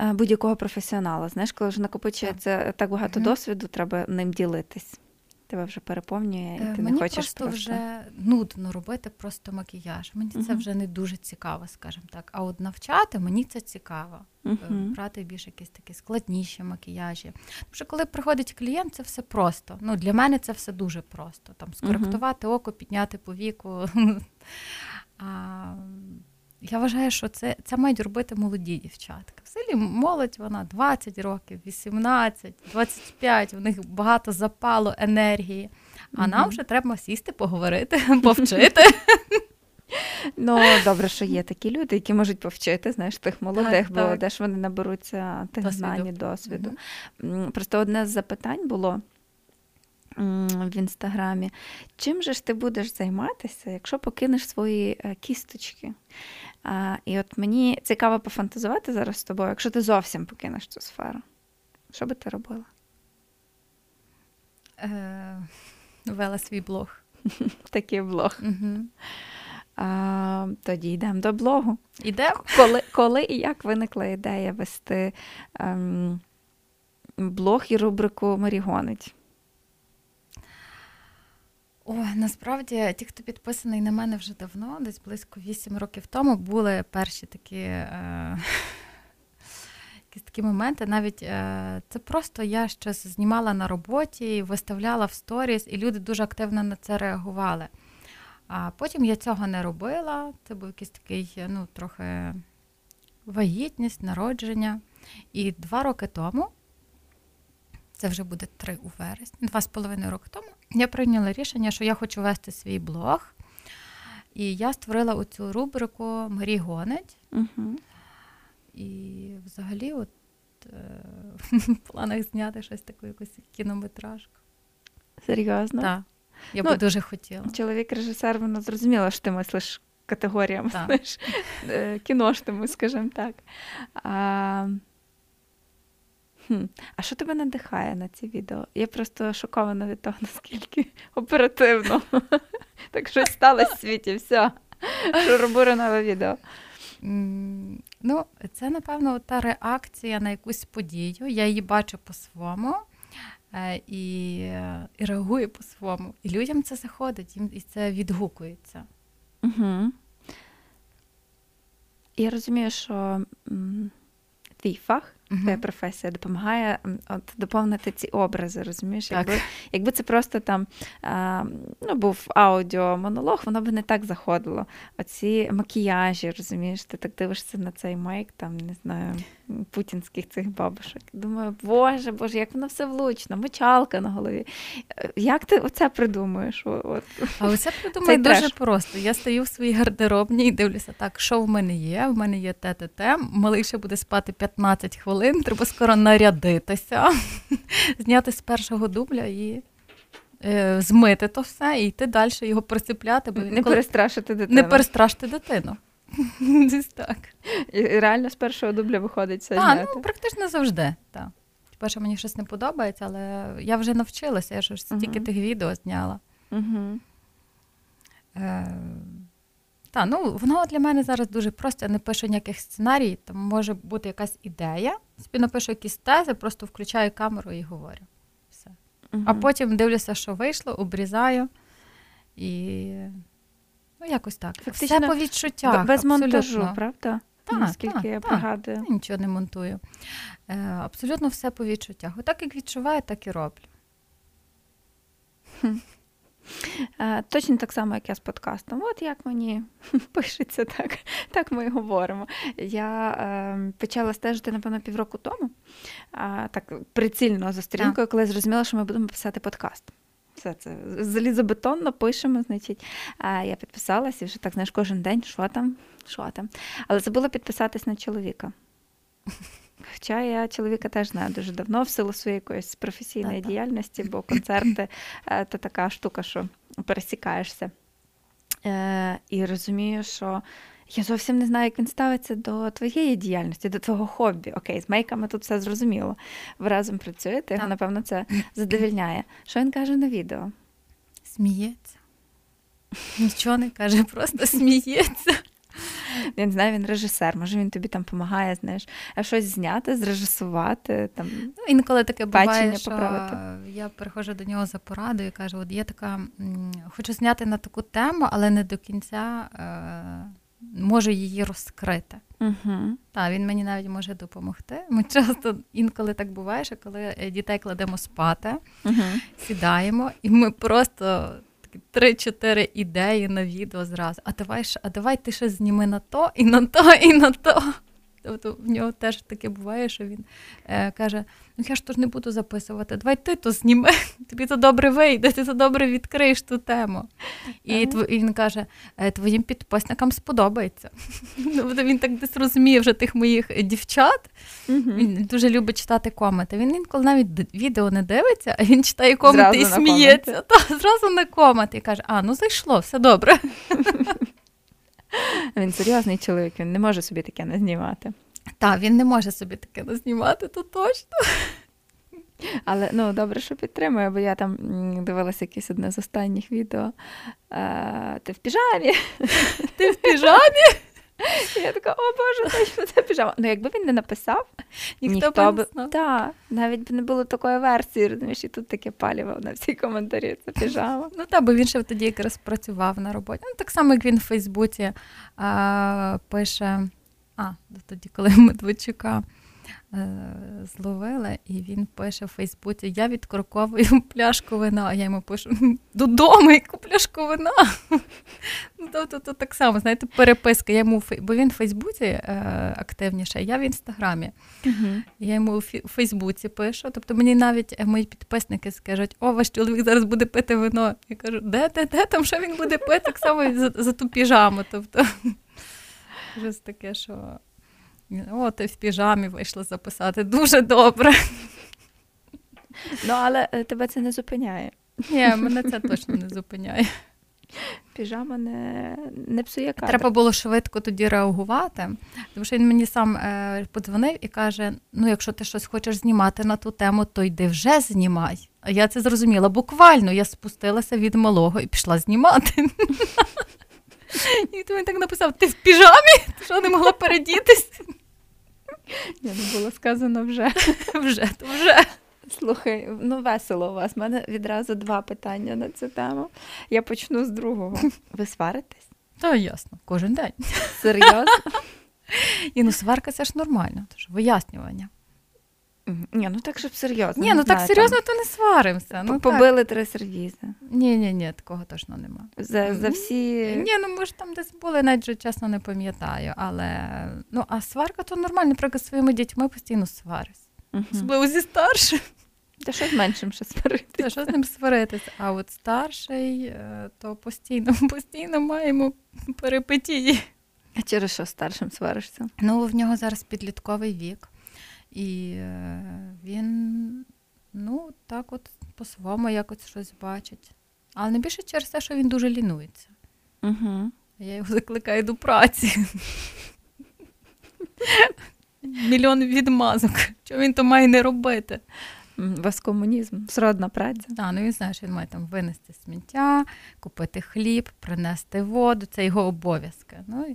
е, будь-якого професіонала. Знаєш, коли вже накопичується так, так багато mm-hmm. досвіду, треба ним ділитись тебе вже переповнює, і ти Мені не хочеш просто, просто вже нудно робити просто макіяж. Мені uh-huh. це вже не дуже цікаво, скажімо так. А от навчати мені це цікаво. Uh-huh. Брати більш якісь такі складніші макіяжі. Тому що коли приходить клієнт, це все просто. Ну, Для мене це все дуже просто. Там Скоректувати uh-huh. око, підняти повіку. (laughs) А, я вважаю, що це це мають робити молоді дівчатка. Взагалі молодь, вона 20 років, 18, 25, у них багато запалу, енергії. А mm-hmm. нам вже треба сісти, поговорити, (laughs) повчити. Ну, добре, що є такі люди, які можуть повчити, знаєш, тих молодих, так, бо так. де ж вони наберуться тих знань і досвіду. Просто одне з запитань було в інстаграмі. Чим же ж ти будеш займатися, якщо покинеш свої е, кісточки? А, І от мені цікаво пофантазувати зараз з тобою, якщо ти зовсім покинеш цю сферу. Що би ти робила? Е, Вела свій блог. (laughs) Такий блог. Угу. А, Тоді йдемо до блогу. Ідемо? Коли коли і як виникла ідея вести ем, блог і рубрику Марігонить? О, насправді, ті, хто підписаний на мене вже давно, десь близько 8 років тому, були перші такі е, (laughs) якісь такі моменти. Навіть е, це просто я щось знімала на роботі, виставляла в сторіс, і люди дуже активно на це реагували. А потім я цього не робила. Це був якийсь такий, ну, трохи вагітність, народження. І два роки тому це вже буде три у вересні, два з половиною роки тому, я прийняла рішення, що я хочу вести свій блог. І я створила оцю рубрику Марі гонить. Угу. І взагалі, от е, (laughs) в планах зняти щось таку якусь кінометражку. Серйозно? Так. Я Ну, би дуже хотіла. Чоловік-режисер, воно зрозуміло, що ти мислиш категоріями, знаєш, е, кіноштами, скажімо так. А, хм. а що тебе надихає на ці відео? Я просто шокована від того, (laughs) наскільки оперативно. (laughs) Так щось сталося в світі, все. Нове відео. Ну, це, напевно, та реакція на якусь подію. Я її бачу по-своєму е, і, і реагую по-своєму. І людям це заходить, їм і це відгукується. Угу. Я розумію, що твій фах Твоя професія допомагає от, доповнити ці образи, розумієш? Так. Якби, якби це просто там а, ну, був аудіомонолог, воно б не так заходило. Оці макіяжі, розумієш, ти так дивишся на цей майк, там, не знаю, путінських цих бабушок. Думаю, боже, боже, як воно все влучно, мочалка на голові. Як ти оце придумуєш? От. А оце придумаю дуже треш. просто. Я стою в своїй гардеробній і дивлюся, так, що в мене є? В мене є те, те, те. Малий ще буде спати 15 хвилин, треба скоро нарядитися, (laughs) зняти з першого дубля і е, змити то все, і йти далі його прицепляти, бо Не коли- перестрашити дитину. не перестрашити дитину. (laughs) Десь так. І реально з першого дубля виходить все зняти. ну практично завжди. Так. По-перше, мені щось не подобається, але я вже навчилася, я ж стільки тих відео зняла. Угу. Е, та, ну, воно для мене зараз дуже просто. Я не пишу ніяких сценарій, там може бути якась ідея. Собі напишу якісь тези, просто включаю камеру і говорю. Все. А потім дивлюся, що вийшло, обрізаю і якось так. Фактично, Все по відчуттях. без монтажу, абсолютно. правда? Так, Наскільки так, я так. пригадую. Нічого не монтую. Е, абсолютно все по відчуттях. Отак як відчуваю, так і роблю. Е, Точно так само, як я з подкастом. От як мені (laughs) пишеться, так, так ми і говоримо. Я е, почала стежити, напевно, півроку тому, е, так прицільно за сторінкою, коли зрозуміла, що ми будемо писати подкаст. Все це залізобетонно пишемо, значить. Я підписалася і вже так, знаєш, кожен день, що там, що там. Але забула підписатись на чоловіка. (laughs) Хоча я чоловіка теж знаю дуже давно, в силу своєї якоїсь професійної Та-та. діяльності, бо (laughs) концерти е, то така штука, що пересікаєшся. Е, і розумію, що я зовсім не знаю, як він ставиться до твоєї діяльності, до твого хобі. Окей, з мейками тут все зрозуміло. Ви разом працюєте, його, напевно, це задовільняє. Що він каже на відео? Сміється. Нічого не каже, просто сміється. Я не знаю, він режисер, може він тобі там допомагає, знаєш, а щось зняти, зрежисувати. Там. Ну, інколи таке буває, що поправити. я приходжу до нього за порадою і кажу: от є така, хочу зняти на таку тему, але не до кінця е, можу її розкрити. Так, він мені навіть може допомогти. Ми часто інколи так буває, що коли е, дітей кладемо спати, Угу. сідаємо, і ми просто три-чотири ідеї на відео зразу. А давай, а давай ти ще зніми на то, і на то, і на то. Тобто в нього теж таке буває, що він е, каже: ну я ж то ж не буду записувати, давай ти то зніми, (laughs) тобі то добре вийде, ти то добре відкриєш ту тему. І, тв- він каже: «Е, твоїм підписникам сподобається. (laughs) Тобто він так десь розуміє вже тих моїх е, дівчат. Він дуже любить читати коменти. Він інколи навіть відео не дивиться, а він читає коменти і сміється. Та, зразу на коменти і каже: а, ну зайшло, все добре. (laughs) Він серйозний чоловік, він не може собі таке не знімати. Так, він не може собі таке назнімати, то точно. Але ну добре, що підтримує, бо я там дивилася якесь одне з останніх відео. Е, ти в піжамі. Ти в піжамі, Я така, о Боже, точно це піжама. Ну, якби він не написав, ніхто, ніхто б не знав. та, навіть б не було такої версії, розумієш, і тут таке паліво на всі коментарі. Це піжама. Ну так, бо він ще тоді якраз працював на роботі. Ну, так само, як він в Фейсбуці а, пише. А, тоді, коли (laughs) Медведчука е, зловила, і він пише в Фейсбуці: Я відкорковую (laughs) пляшку вина, а я йому пишу додому, яку пляшку вина. (laughs) Тобто то так само, знаєте, переписка. Я йому, Бо він в Фейсбуці е, активніше, я в інстаграмі. Uh-huh. Я йому у Фейсбуці пишу. Тобто мені навіть е, мої підписники скажуть, о, ваш чоловік зараз буде пити вино. Я кажу, де, де, де там, що він буде пити? Так само за, за ту піжаму. Тобто, щось таке, що. О, ти в піжамі вийшла записати. Дуже добре. Ну, але е, тебе це не зупиняє. Ні, мене це точно не зупиняє. Піжама не не псує кадр. Треба було швидко тоді реагувати, тому що він мені сам е, подзвонив і каже: ну, якщо ти щось хочеш знімати на ту тему, то йди вже знімай. А я це зрозуміла. Буквально я спустилася від малого і пішла знімати. І він так написав: ти в піжамі? Ти що не могла передітись? Не було сказано вже. Вже, то вже. Слухай, ну весело у вас. У мене відразу два питання на цю тему. Я почну з другого. Ви сваритесь? Та ясно, кожен день. Серйозно? І ну сварка це ж нормально, тож вияснювання. Ні, ну так щоб серйозно. Ні, ну так знаю, серйозно, там... то не сваримося. Ну, Побили так. три сервізи. Ні, ні, ні, такого точно нема. За за всі. Ні, ну ми ж там десь були, навіть чесно не пам'ятаю. Але ну, а сварка то нормально, наприклад, зі своїми дітьми постійно сварюсь. Угу. Особливо зі старшим. Та що з меншим ще сваритися? Та що з ним сваритися? А от старший, е, то постійно (laughs) постійно маємо перипетії. А через що старшим сваришся? Ну, в нього зараз підлітковий вік. І е, він, ну, так от по-своєму якось щось бачить. Але не більше через те, що він дуже лінується. Угу. Я його закликаю до праці. Мільйон відмазок. Що він то має не робити? Вас комунізм, сродна праця. Так, ну він знає, що він має там винести сміття, купити хліб, принести воду, це його обов'язки. Ну,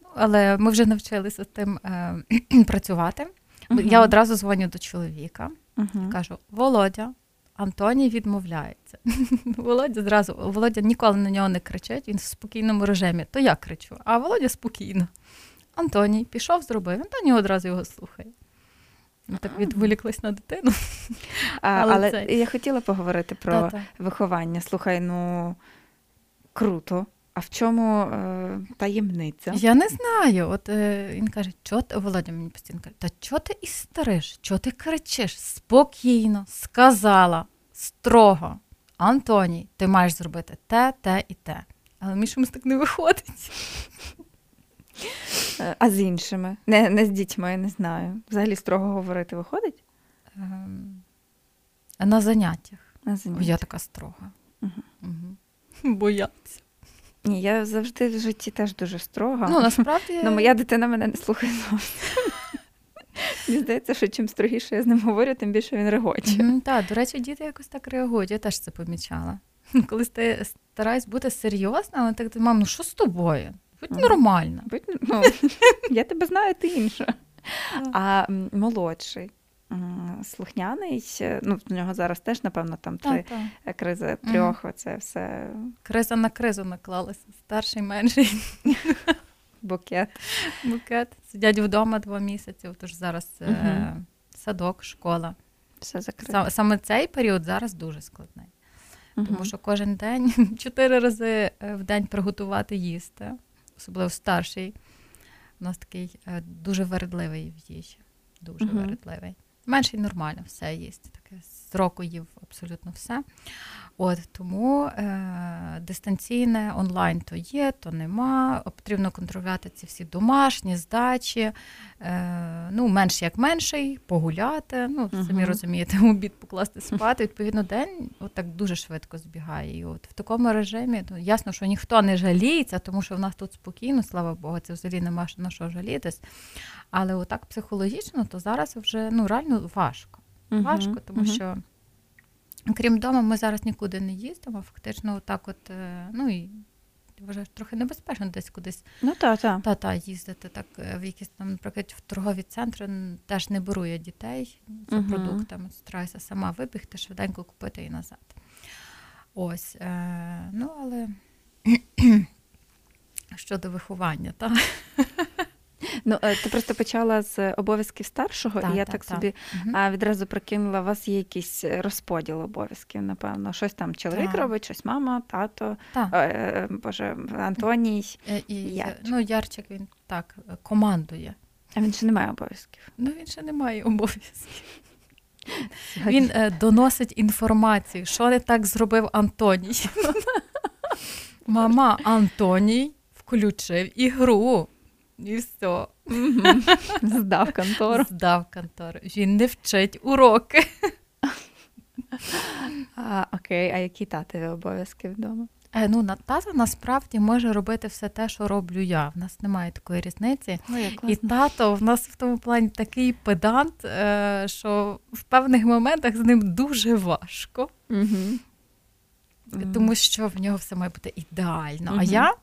ну Але ми вже навчилися з тим е, (clears throat) працювати. Uh-huh. Я одразу дзвоню до чоловіка uh-huh. кажу: Володя, Антоній відмовляється. (laughs) Володя зразу, Володя ніколи на нього не кричить, він в спокійному режимі. То я кричу, а Володя спокійно. Антоній пішов, зробив, Антоній одразу його слухає. Ми так відволіклись на дитину. А, (laughs) Але але це... я хотіла поговорити про Та-та. виховання. Слухай, ну круто. А в чому е, таємниця? Я не знаю. От е, він каже, ти Володя мені постійно каже, та чого ти істериш? Чого ти кричиш? Спокійно, сказала, строго. Антоній, ти маєш зробити те, те і те. Але мені чомусь так не виходить. Е, а з іншими? Не не з дітьми, я не знаю. Взагалі строго говорити виходить? Ем, на заняттях. На заняттях. Я така строга. Угу. Угу. Бояться. Ні, я завжди в житті теж дуже строга. Ну, насправді... (laughs) Ну, моя дитина мене не слухає зовсім. Мені здається, що чим строгіше я з ним говорю, тим більше він регоче. Mm, так, до речі, діти якось так реагують, я теж це помічала. Коли ти стараюсь бути серйозна, але так мам, ну що з тобою? Будь нормальна. Будь, ну, Я тебе знаю, ти інша. (laughs) А молодший слухняний. Ну, в нього зараз теж, напевно, там три та, кризи трьох. Mm. Оце все. Криза на кризу наклалася. Старший, менший. (laughs) Букет. Букет. Сидять вдома два місяці, тож зараз е- садок, школа. Все закрито. Саме цей період зараз дуже складний. uh Тому що кожен день (laughs) чотири рази е, в день приготувати їсти, особливо старший. У нас такий е, дуже вередливий в їжі. Дуже uh вередливий. Менший нормально все їсть. З року їв абсолютно все. От Тому е, дистанційне онлайн то є, то нема. Потрібно контролювати ці всі домашні здачі. Е, ну, Менш як менший, погуляти. Ну, uh Самі розумієте, (laughs) обід покласти спати. Відповідно, день от так дуже швидко збігає. І от В такому режимі ну, ясно, що ніхто не жаліється, тому що в нас тут спокійно, слава Богу, це взагалі нема на що жалітись. Але отак психологічно, то зараз вже ну, реально важко. Uh Важко, тому uh що. Крім дому, ми зараз нікуди не їздимо. Фактично, отак, от, е, ну і вважаю, трохи небезпечно десь кудись ну, та, та. Та, та, їздити. Так е, в якісь там, наприклад, в торгові центри теж не беру я дітей за uh-huh. продуктами. Стараюся сама вибігти, швиденько купити і назад. Ось. Е, Ну, але (clears throat) щодо виховання, так. (laughs) Ну, е, ти просто почала з обов'язків старшого, Так, і я так, так, так. собі Мгм. відразу прокинула, у вас є якийсь розподіл обов'язків, напевно. Щось там чоловік Так. робить, щось мама, тато, Так. е, е, Боже, Антоній. Е, І, Ярчик. Ну, Ярчик він так е, командує. А він ще не має обов'язків. Ну, він ще не має обов'язків. Він е, доносить інформацію, що не так зробив Антоній. (laughs) Мама, Антоній включив ігру. І все. здав контору. Здав контору. Він не вчить уроки. А, окей, а які татові обов'язки вдома? Е, ну, на- тато насправді може робити все те, що роблю я. В нас немає такої різниці. Як І тато в нас в тому плані такий педант, е, що в певних моментах з ним дуже важко. Угу. Тому що в нього все має бути ідеально. А я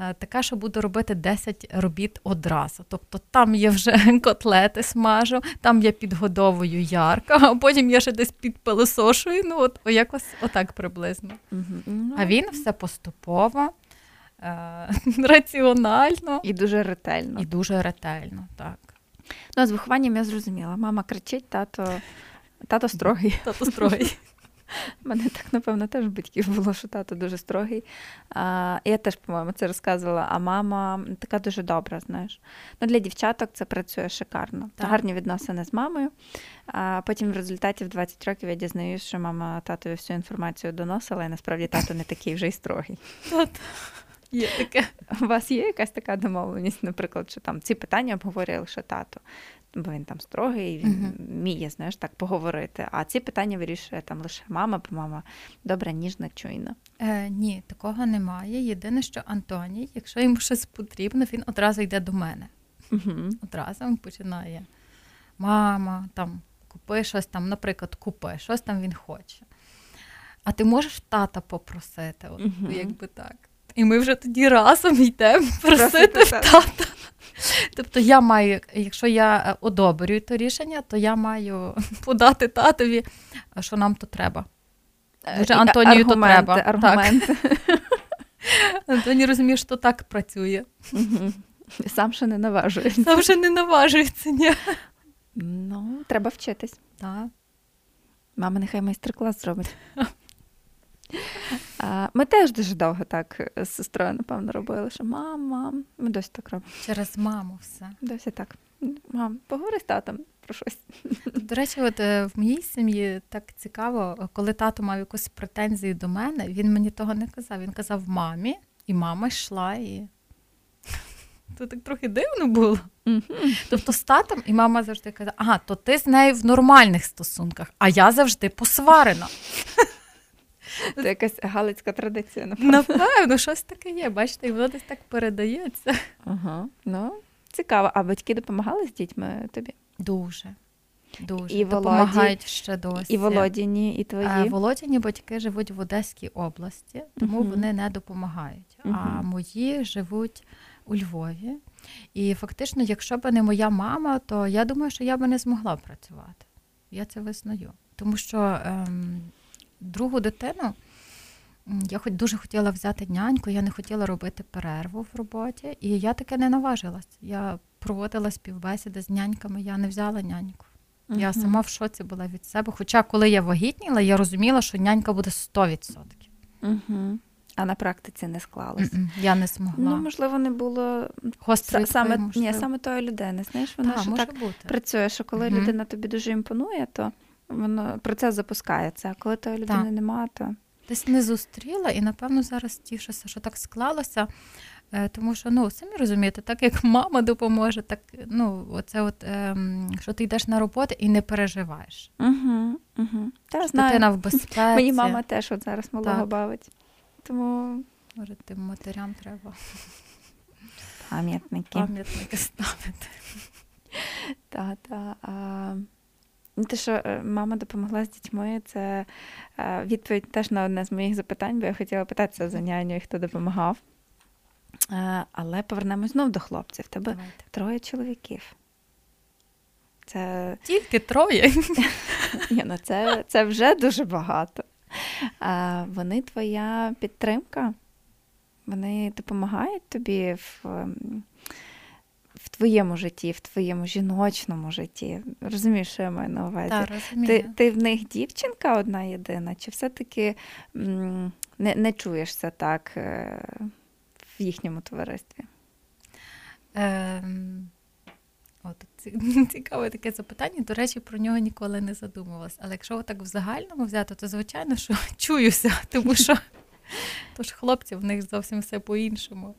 е, така, що буду робити 10 робіт одразу. Тобто там я вже (laughs) котлети смажу, там я підгодовую ярко, а потім я ще десь підпилисошую. Ну, от якось отак приблизно. Ну, А він все поступово, е, (laughs) раціонально І дуже ретельно. і дуже ретельно. Так. Ну, а з вихованням я зрозуміла. Мама кричить, тато, тато строгий. Тато строгий. (laughs) (laughs) Мене так, напевно, теж в батьків було, що тато дуже строгий. А, я теж, по-моєму, це розказувала, а мама така дуже добра, знаєш. Ну, для дівчаток це працює шикарно. Так. Гарні відносини з мамою. А потім в результаті в 20 років я дізнаюсь, що мама татові всю інформацію доносила, і насправді тато не такий вже й строгий. Є таке. У вас є якась така домовленість, наприклад, що там ці питання обговорює лише тато, бо він там строгий, він вміє, знаєш, так поговорити. А ці питання вирішує там лише мама, бо мама добра, ніжна, чуйна. Е, ні, такого немає. Єдине, що Антоній, якщо йому щось потрібно, він одразу йде до мене. Угу. Одразу він починає. Мама, там, купи щось там, наприклад, купи, щось там він хоче. А ти можеш тата попросити, от, Мгм. якби так. І ми вже тоді разом йдемо просити Просити тата. тата. Тобто я маю, якщо я е, одобрюю то рішення, то я маю (laughs) подати татові, що нам то треба. Дуже Антонію то треба. Так. Аргументи. (laughs) Антоній розуміє, що так працює. Сам ще не наважується. Та вже не наважується. Ні. Ну, треба вчитись. Так. Мама нехай майстер-клас зробить. (laughs) Ми теж дуже довго так з сестрою, напевно, робили, що мама, ми досі так робимо. Через маму все. Досі так. Мам, поговори з татом про щось. До речі, от е, в моїй сім'ї так цікаво, коли тато мав якусь претензію до мене, він мені того не казав. Він казав мамі, і мама йшла і. (laughs) То так трохи дивно було. Тобто з татом, і мама завжди казала, ага, то ти з нею в нормальних стосунках, а я завжди посварена. (laughs) Це якась галицька традиція, напевно. Напевно, щось таке є. Бачите, і воно десь так передається. Ага. Ну, цікаво. А батьки допомагали з дітьми тобі? Дуже. Дуже. І Допомагають ще досі. І Володіні, і твої. Е, Володіні батьки живуть в Одеській області, тому Мгм. вони не допомагають. А мої живуть у Львові. І фактично, якщо б не моя мама, то я думаю, що я би не змогла працювати. Я це визнаю. Тому що ем, другу дитину я хоч дуже хотіла взяти няньку, я не хотіла робити перерву в роботі, і я таке не наважилась. Я проводила співбесіди з няньками, я не взяла няньку. Я сама в шоці була від себе. Хоча, коли я вагітніла, я розуміла, що нянька буде 100%. Угу. А на практиці не склалось. М-м, Я не змогла. Ну, можливо, не було Гострий Са- саме, ні, саме тої людини. Знаєш, воно Та, ж може так бути. працює, що коли Мгм. людина тобі дуже імпонує, то воно процес запускається. А коли тої людини Так. немає, то Десь не зустріла, і напевно зараз тішуся, що так склалося. Е, Тому що, ну, самі розумієте, так як мама допоможе, так ну, оце от, ем, що ти йдеш на роботу і не переживаєш. угу, угу. Та, Що знаю. Дитина в безпеці. Мені мама теж от зараз малого Так. бавить. Тому Може, тим матерям треба пам'ятники. пам'ятники ставити. Та, та, а... ну, Те, що е, мама допомогла з дітьми, це е, відповідь теж на одне з моїх запитань, бо я хотіла питатися за няню, і хто допомагав. Е, Але повернемось знов до хлопців. Тебе Давайте. троє чоловіків. Це, Тільки троє. (laughs) ні, ну це, це вже дуже багато. А вони твоя підтримка, вони допомагають тобі ем, в твоєму житті, в твоєму жіночному житті. Розумієш, що я маю на увазі? Так, розумію. Ти ти в них дівчинка одна єдина, чи все-таки не не чуєшся так е, в їхньому товаристві? Ем, От, (laughs) Цікаве таке запитання. До речі, про нього ніколи не задумувалась. Але якщо так в загальному взяти, то звичайно, що (laughs) чуюся, тому що (laughs) тож хлопці в них зовсім все по-іншому.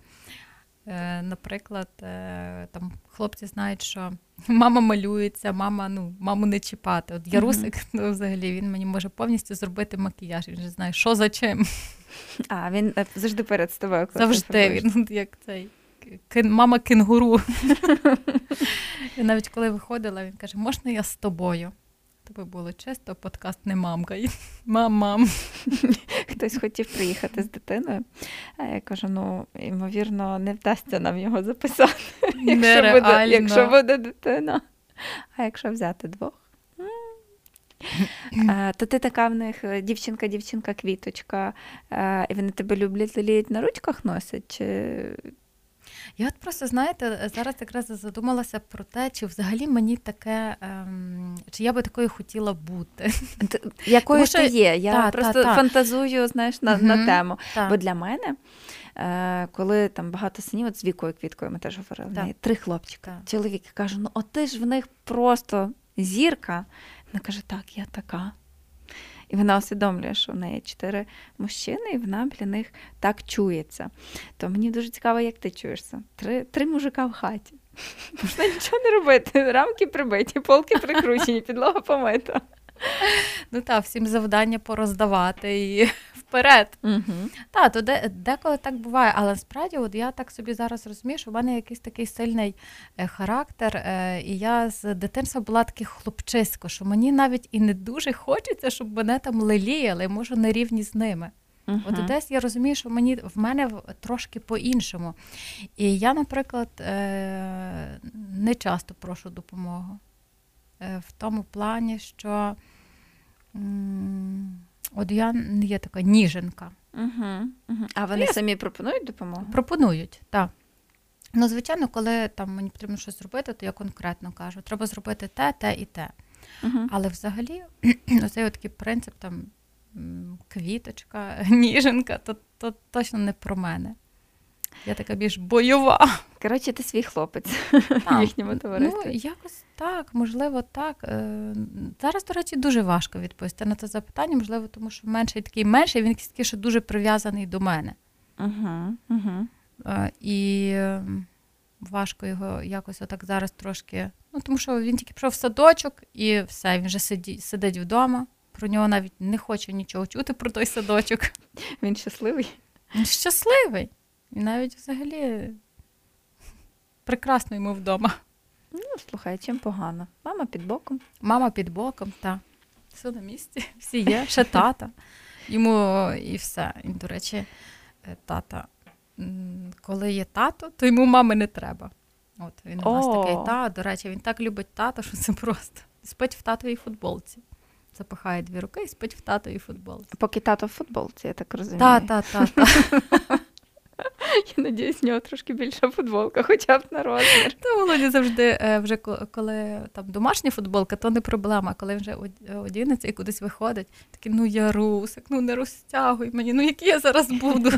Е, Наприклад, е, там хлопці знають, що (laughs) мама малюється, мама ну, маму не чіпати. От Ярусик, uh-huh. (laughs) ну, взагалі, він мені може повністю зробити макіяж. Він вже знає, що за чим. А, він е, завжди перед з тобою. Завжди він як цей мама кенгуру. (laughs) Навіть коли виходила, він каже, можна я з тобою? Тобі було чисто, подкаст не мамка. (laughs) Мам-мам. (laughs) Хтось хотів приїхати з дитиною. А я кажу: ну, ймовірно, не вдасться нам його записати, (laughs) якщо буде, якщо буде дитина. А якщо взяти двох? То ти така в них дівчинка-дівчинка, квіточка, і вони тебе люблять ліліють на ручках носять? Чи я от просто, знаєте, зараз якраз задумалася про те, чи взагалі мені таке, ем, чи я би такою хотіла бути. Якою ти є? Я та, просто та, фантазую знаєш, на угу, на тему. Та. Бо для мене, е, коли там багато синів, от з вікою квіткою ми теж говорили, неї, три хлопчика. Чоловік каже, ну от ти ж в них просто зірка. Вона каже, так, я така. І вона усвідомлює, що в неї чотири мужчини, і вона для них так чується. То мені дуже цікаво, як ти чуєшся. Три три мужика в хаті. (laughs) Можна нічого не робити. Рамки прибиті, полки прикручені, підлога помита. Ну так, всім завдання пороздавати і вперед. Угу. Так, то де, деколи так буває, але насправді от я так собі зараз розумію, що в мене якийсь такий сильний е, характер, е, і я з дитинства була такий хлопчисько, що мені навіть і не дуже хочеться, щоб мене там леліяли, можу на рівні з ними. Uh-huh. От десь я розумію, що мені в мене трошки по-іншому. І я, наприклад, е, не часто прошу допомогу. В тому плані, що От я не є така ніженка. Угу, угу. А вони я... самі пропонують допомогу? Пропонують, так. Ну, звичайно, коли там мені потрібно щось зробити, то я конкретно кажу, треба зробити те, те і те. Угу. Але взагалі, (clears throat) оцей такий принцип там квіточка, (laughs) ніженка, то, то точно не про мене. Я така більш бойова. Коротше, ти свій хлопець (laughs) в їхньому товаристві. Ну, якось так, можливо, так. Е, зараз, до речі, дуже важко відповісти на це запитання, можливо, тому що менший такий менший, він такий, що дуже прив'язаний до мене. Угу, угу. І ем, важко його якось отак зараз трошки. Ну, тому що він тільки пішов в садочок і все, він вже сидить, сидить вдома. Про нього навіть не хоче нічого чути про той садочок. Він щасливий? Він щасливий. І навіть взагалі прекрасно йому вдома. Ну, слухай, чим погано. Мама під боком. Мама під боком, так. Все на місці, (laughs) всі є, ще тата. Йому і все. І, до речі, е, тата, коли є тато, то йому мами не треба. От Він у нас такий та, до речі, він так любить тато, що це просто спить в татовій футболці. Запихає дві руки і спить в татовій футболці. Поки тато в футболці, я так розумію. Так, так, так. (laughs) (laughs) Я надіюсь, в нього трошки більша футболка, хоча б на розмір. Та Володя завжди, е, вже коли там домашня футболка, то не проблема. Коли вже одінеться і кудись виходить, такий, ну я русик, ну не розтягуй мені, ну який я зараз буду.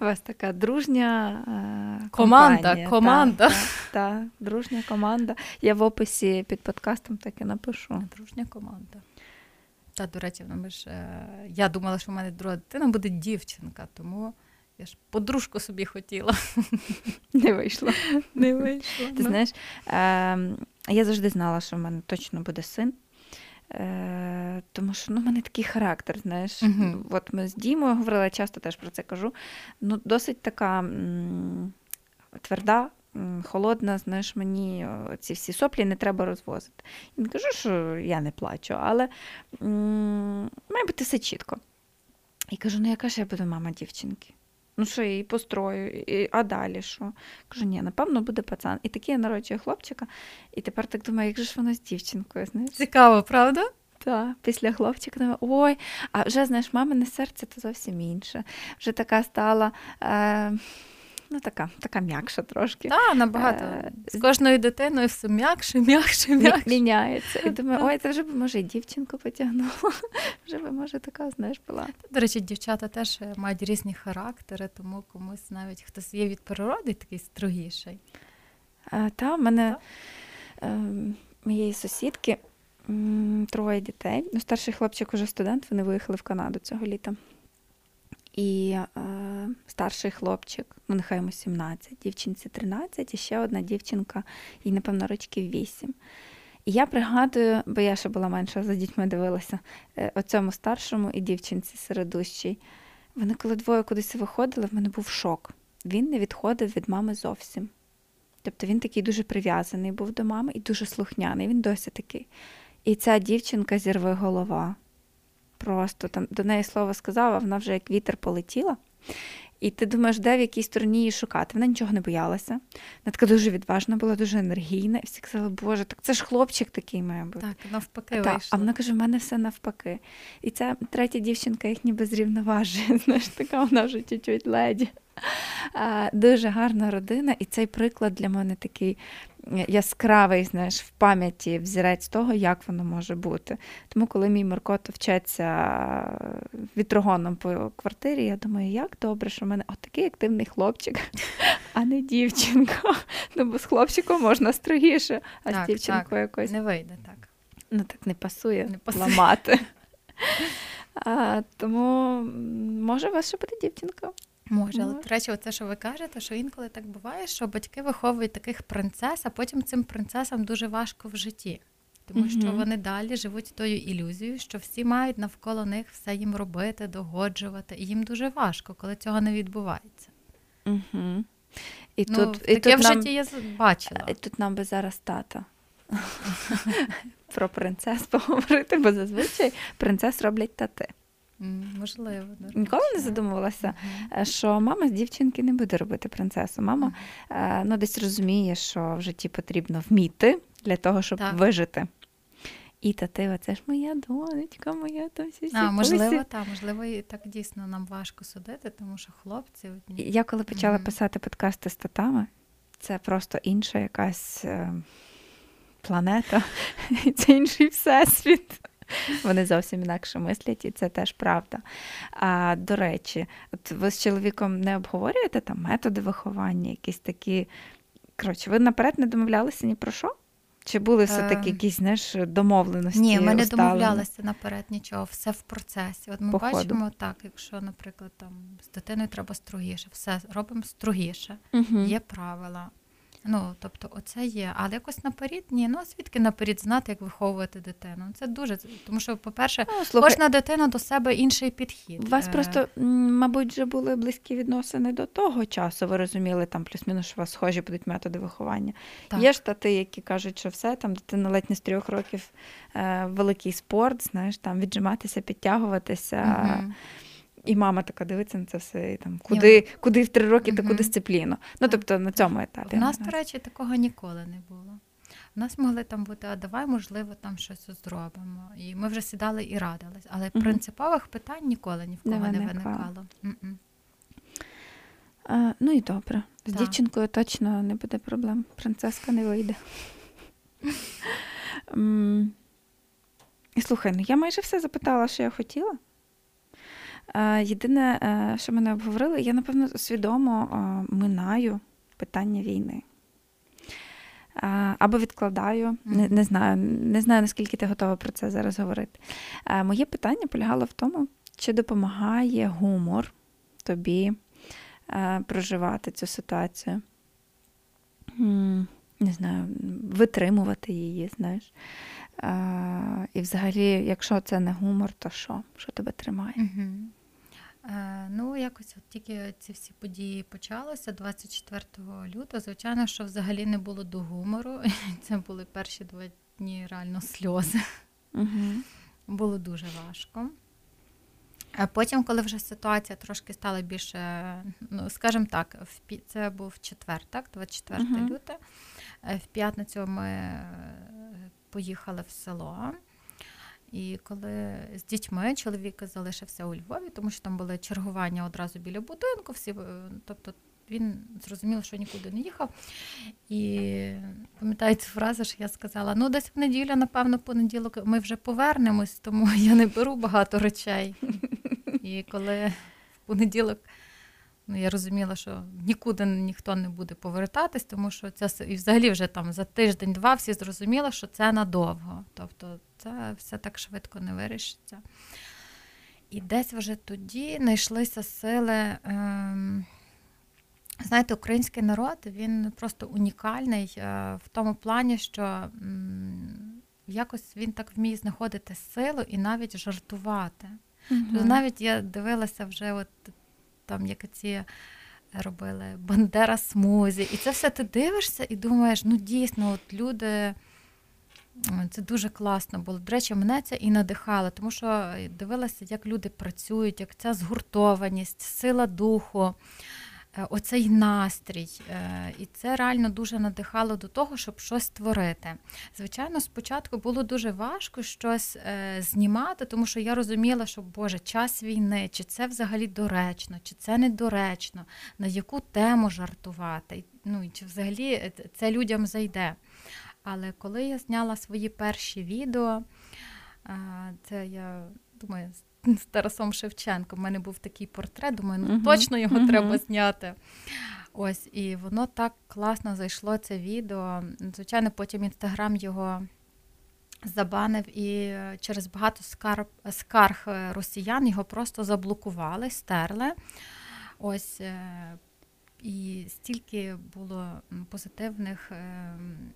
У вас така дружня е, команда. Команда. Так, та, та, дружня команда. Я в описі під подкастом так і напишу. Дружня команда. Та, до речі, ми ж, е, я думала, що в мене друга дитина буде дівчинка, тому я ж подружку собі хотіла. (laughs) Не вийшло. Не вийшло. Ти ну. знаєш, е, я завжди знала, що в мене точно буде син. Е, Тому що ну, в мене такий характер, знаєш. uh От ми з Дімою говорили, часто теж про це кажу. Ну, Досить така м- тверда, холодна, знаєш, мені ці всі соплі не треба розвозити. І не кажу, що я не плачу, але має бути все чітко. І кажу: ну яка ж я буду мама дівчинки? Ну, що я її построю, і, а далі що? Кажу, ні, напевно, буде пацан. І такий я народжую хлопчика, і тепер так думаю, як же ж вона з дівчинкою? знаєш? Цікаво, правда? Так, після хлопчика думаю, ой, а вже знаєш, мамине серце то зовсім інше. Вже така стала. Е- Ну, така, така м'якша трошки. Так, набагато. Е, З кожною дитиною все м'якше, м'якше, м'якше. Міняється. І думаю, ой, це вже б може і дівчинку потягнула. (laughs) Вже би може така, знаєш, була. До речі, дівчата теж е, мають різні характери, тому комусь навіть хтось є від природи такий строгіший. А, та, в мене моєї сусідки троє дітей. Ну, старший хлопчик уже студент, вони виїхали в Канаду цього літа. І е, старший хлопчик, ну нехай йому 17, дівчинці 13, і ще одна дівчинка, їй, напевно, рочків 8. І я пригадую, бо я ще була менша за дітьми дивилася, е, оцьому старшому і дівчинці середущій. Вони коли двоє кудись виходили, в мене був шок. Він не відходив від мами зовсім. Тобто він такий дуже прив'язаний був до мами і дуже слухняний. Він досі такий. І ця дівчинка зірви голова. Просто там до неї слово сказала, вона вже як вітер полетіла. І ти думаєш, де в якій стороні її шукати. Вона нічого не боялася. Вона така дуже відважна була, дуже енергійна. І всі казали, Боже, так це ж хлопчик такий має бути. Так, навпаки, Та, вийшло. а вона каже, в мене все навпаки. І ця третя дівчинка їх ніби зрівноважує. (laughs) Знаєш, така вона вже чуть-чуть леді. Дуже гарна родина, і цей приклад для мене такий яскравий, знаєш, в пам'яті взірець того, як воно може бути. Тому, коли мій Маркото вчеться вітрогоном по квартирі, я думаю, як добре, що в мене отакий активний хлопчик, а не дівчинка. Ну, бо з хлопчиком можна строгіше, а Так, з дівчинкою так. якось Не вийде так. ну так не пасує, Не пасує. ламати. А, тому може у вас ще буде дівчинка? Може, але до речі, оце, що ви кажете, що інколи так буває, що батьки виховують таких принцес, а потім цим принцесам дуже важко в житті. Тому що вони далі живуть тою ілюзією, що всі мають навколо них все їм робити, догоджувати. І їм дуже важко, коли цього не відбувається. Угу. І ну, тут, і таке тут, в нам, житті я бачила. і тут нам би зараз тата. (laughs) Про принцес поговорити, бо зазвичай принцес роблять тати. Можливо. Ніколи не задумувалася, е, що мама з дівчинки не буде робити принцесу. Мама е, ну, десь розуміє, що в житті потрібно вміти для того, щоб Так. вижити. І тати, оце ж моя донечка, моя там всі А, можливо, так, можливо, і так дійсно нам важко судити, тому що хлопці одні. Я коли почала Мгм. писати подкасти з татами, це просто інша якась е, планета, (laughs) це інший всесвіт. (laughs) Вони зовсім інакше мислять, і це теж правда. А до речі, от ви з чоловіком не обговорюєте там методи виховання, якісь такі. Коротше, ви наперед не домовлялися ні про що? Чи були все-таки Е, якісь знаєш, домовленості? Ні, ми не домовлялися наперед нічого, все в процесі. От ми По ходу. бачимо так, якщо, наприклад, там з дитиною треба строгіше, все робимо строгіше, Мгм. є правила. Ну, тобто, оце є. Але якось наперед, ні, ну а звідки наперед знати, як виховувати дитину? Це дуже тому, що, по-перше, Ну, кожна дитина до себе інший підхід. У вас Е, просто, мабуть, вже були близькі відносини до того часу. Ви розуміли там плюс-мінус, що у вас схожі будуть методи виховання. так. Є ж тати, які кажуть, що все, там дитина ледь не з трьох років е, великий спорт, знаєш, там віджиматися, підтягуватися. Мгм. І мама така дивиться на це все, і там куди, куди в три роки таку дисципліну. Ну, тобто на цьому етапі. У нас, до речі, такого ніколи не було. У нас могли там бути, а давай, можливо, там щось зробимо. І ми вже сідали і радились. Але Мгм. принципових питань ніколи ні в кого не виникало. виникало. А, ну і добре. З Так. дівчинкою точно не буде проблем. Принцеска не вийде. (laughs) Слухай, ну я майже все запитала, що я хотіла. Е, Єдине, е, що ми не обговорили, я, напевно, свідомо е, минаю питання війни. Або відкладаю, не, не знаю, не знаю, наскільки ти готова про це зараз говорити. Моє питання полягало в тому, чи допомагає гумор тобі проживати цю ситуацію. Не знаю, витримувати її, знаєш. Е, І взагалі, якщо це не гумор, то що? Що тебе тримає? Е, ну, якось от тільки ці всі події почалися 24 лютого. Звичайно, що взагалі не було до гумору. (laughs) Це були перші два дні реально сльози. Угу. Було дуже важко. А потім, коли вже ситуація трошки стала більше, ну скажімо так, в це був четвер, так, 24 Мгм. люте. Е, В п'ятницю ми поїхали в село. І коли з дітьми чоловік залишився у Львові, тому що там були чергування одразу біля будинку, всі, е, тобто він зрозуміло, що нікуди не їхав. І пам'ятаю цю фразу, що я сказала: ну, десь в неділю, напевно, понеділок ми вже повернемось, тому я не беру багато речей. (laughs) І коли в понеділок. Ну, я розуміла, що нікуди ніхто не буде повертатись, тому що це і взагалі вже там за тиждень-два всі зрозуміли, що це надовго. Тобто це все так швидко не вирішиться. І десь вже тоді знайшлися сили. Ем, знаєте, український народ він просто унікальний е, в тому плані, що якось він так вміє знаходити силу і навіть жартувати. Mm-hmm. Навіть я дивилася вже от там як ці робили Бандера смузі. І це все ти дивишся і думаєш, ну дійсно, от люди. Це дуже класно було. До речі, мене це і надихало, тому що дивилася, як люди працюють, як ця згуртованість, сила духу. Е, оцей настрій. Е, і це реально дуже надихало до того, щоб щось створити. Звичайно, спочатку було дуже важко щось е, знімати, тому що я розуміла, що Боже, час війни, чи це взагалі доречно, чи це недоречно, на яку тему жартувати, ну чи взагалі це людям зайде. Але коли я зняла свої перші відео, це я думаю, з Тарасом Шевченком. У мене був такий портрет, думаю, ну точно його uh-huh. треба зняти. Ось, і воно так класно зайшло, це відео. Звичайно, потім інстаграм його забанив і через багато скарб, скарг росіян його просто заблокували, стерли. Ось, е, і стільки було позитивних ем,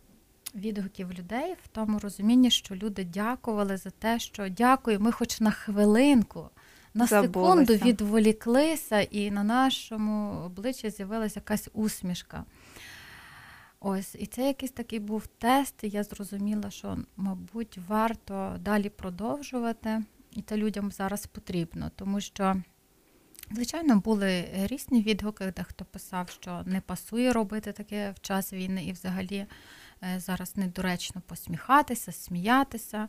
відгуків людей в тому розумінні, що люди дякували за те, що дякую, ми хоч на хвилинку, на Забулися. секунду відволіклися, і на нашому обличчі з'явилася якась усмішка. Ось, і це якийсь такий був тест, і я зрозуміла, що, мабуть, варто далі продовжувати, і це людям зараз потрібно, тому що. Звичайно, були різні відгуки, де хто писав, що не пасує робити таке в час війни, і взагалі зараз недоречно посміхатися, сміятися.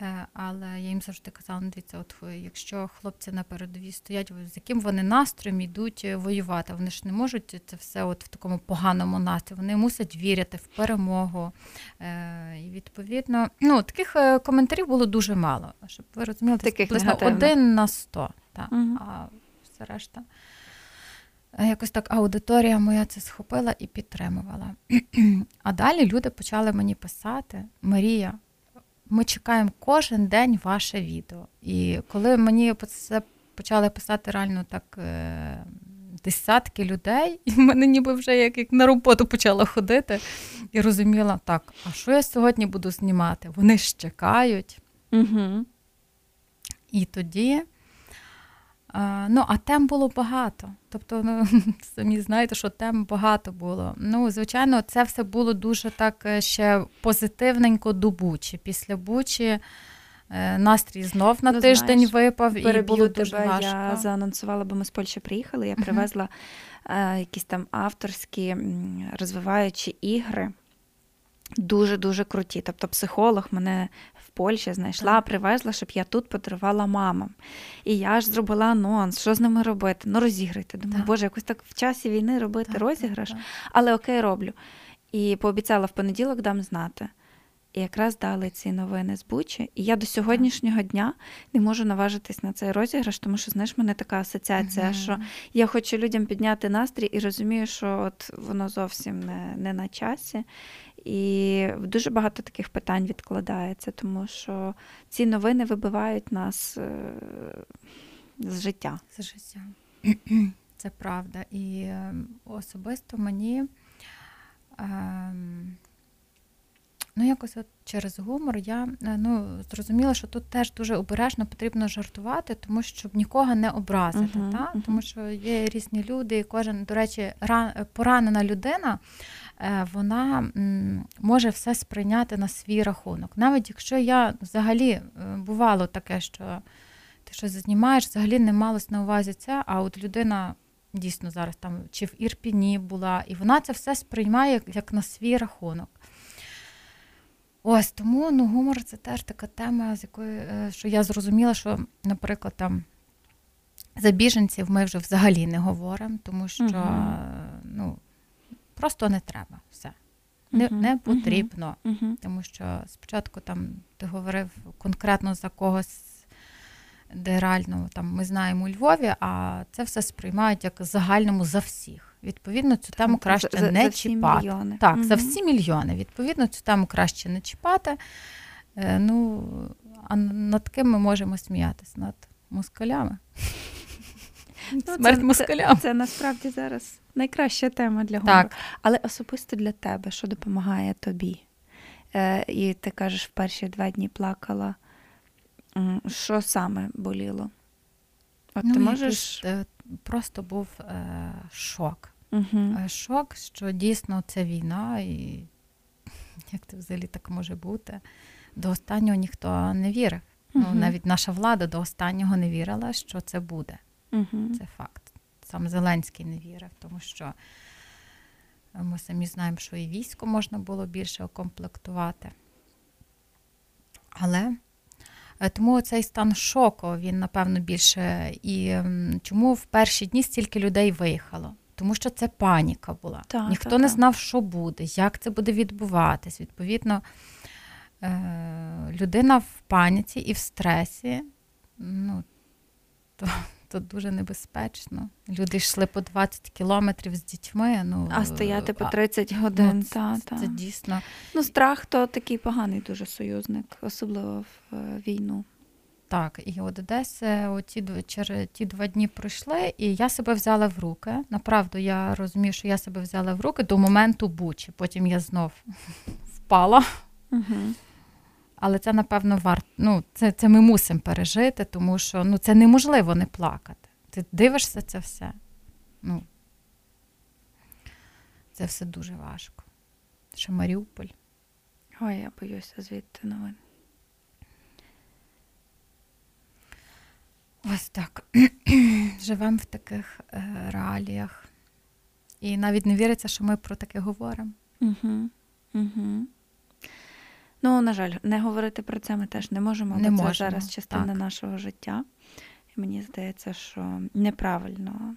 Е, але я їм завжди казала, ну, дивіться, от якщо хлопці на передовій стоять, з яким вони настроєм йдуть е, воювати, вони ж не можуть це все от в такому поганому настрої, вони мусять вірити в перемогу. І відповідно, ну таких коментарів було дуже мало. Щоб ви розуміли, таких один на сто. Так, угу. А все решта. Якось так аудиторія моя це схопила і підтримувала. (clears throat) А далі люди почали мені писати: Марія, ми чекаємо кожен день ваше відео. І коли мені це почали писати реально так е, десятки людей, і в мене ніби вже як, як на роботу почала ходити і розуміла, так, а що я сьогодні буду знімати? Вони ж чекають. Угу. І тоді. Ну, а тем було багато. Тобто, ну, (laughs) самі знаєте, що тем багато було. Ну, звичайно, це все було дуже так е, ще позитивненько до Бучі. Після Бучі е, настрій знов на ну, тиждень знаєш, випав і було дуже тебе, важко. Я заанонсувала, бо ми з Польщі приїхали. Я привезла uh-huh. якісь там авторські розвиваючі ігри. Дуже дуже круті. Тобто, психолог мене Польщі знайшла, привезла, щоб я тут подарувала мамам. І я ж зробила анонс, що з ними робити? Ну, розіграйте. Думаю, так. боже, якось так в часі війни робити так, розіграш, так, але окей, роблю. І пообіцяла в понеділок дам знати. І якраз дали ці новини з Бучі. І я до сьогоднішнього дня не можу наважитись на цей розіграш, тому що знаєш, мене така асоціація, uh-huh. що я хочу людям підняти настрій і розумію, що от воно зовсім не, не на часі. І дуже багато таких питань відкладається, тому що ці новини вибивають нас е, з життя. З життя. Це правда. І ем, особисто мені. Ну, якось от через гумор я е, ну, зрозуміла, що тут теж дуже обережно потрібно жартувати, тому щоб нікого не образити. Uh-huh, та? uh-huh. Тому що є різні люди, і кожен, до речі, ран, поранена людина, е, вона може все сприйняти на свій рахунок. Навіть якщо я взагалі е, бувало таке, що ти щось знімаєш, взагалі не малось на увазі це, а от людина. Дійсно, зараз там чи в Ірпіні була, і вона це все сприймає як на свій рахунок. Ось тому ну, гумор це теж така тема, з якої е, що я зрозуміла, що, наприклад, там За біженців ми вже взагалі не говоримо, тому що uh ну, просто не треба все. Не uh не потрібно. Uh Тому що спочатку там ти говорив конкретно за когось, де реально там ми знаємо у Львові, а це все сприймають як загальному за всіх. Відповідно, цю тему краще за, не за чіпати. Мільйони. Так, за всі мільйони. Відповідно, цю тему краще не чіпати. Е, ну, а над ким ми можемо сміятися? Над москалями. Ну, Смерть це, москалям. Це, це насправді зараз найкраща тема для гумору. Так. Але особисто для тебе, що допомагає тобі? Е, І ти кажеш, в перші два дні плакала. Що саме боліло? От ну, ти можеш... Е, просто був е, шок. Угу. Шок, що дійсно це війна, і (laughs) як це взагалі так може бути? До останнього ніхто не вірив. Угу. Ну, Навіть наша влада до останнього не вірила, що це буде. Угу. Це факт. Сам Зеленський не вірив, тому що ми самі знаємо, що і військо можна було більше окомплектувати. Але е, тому цей стан шоку, він, напевно, більше. І чому в перші дні стільки людей виїхало? Тому що це паніка була. Так, Ніхто так, не знав, що буде, як це буде відбуватись. Відповідно, е, людина в паніці і в стресі, ну, то то дуже небезпечно. Люди йшли по 20 кілометрів з дітьми. Ну, А стояти по 30 годин. Ну, та, та. Це дійсно. Ну, страх то такий поганий дуже союзник, особливо в е, війну. Так, і от десь оті, через ті два дні пройшли, і я себе взяла в руки. Направду, я розумію, що я себе взяла в руки до моменту бучі. Потім я знов (laughs) впала. Угу. Але це, напевно, варто. Ну, це це ми мусимо пережити, тому що ну, це неможливо не плакати. Ти дивишся це все. Ну, Це все дуже важко. Що Маріуполь. Ой, я боюся звідти новин. Ось так. (clears throat) Живемо в таких е, реаліях. І навіть не віриться, що ми про таке говоримо. Угу. Угу. Ну, на жаль, не говорити про це ми теж не можемо, не бо можемо. це зараз частина так. нашого життя. І мені здається, що неправильно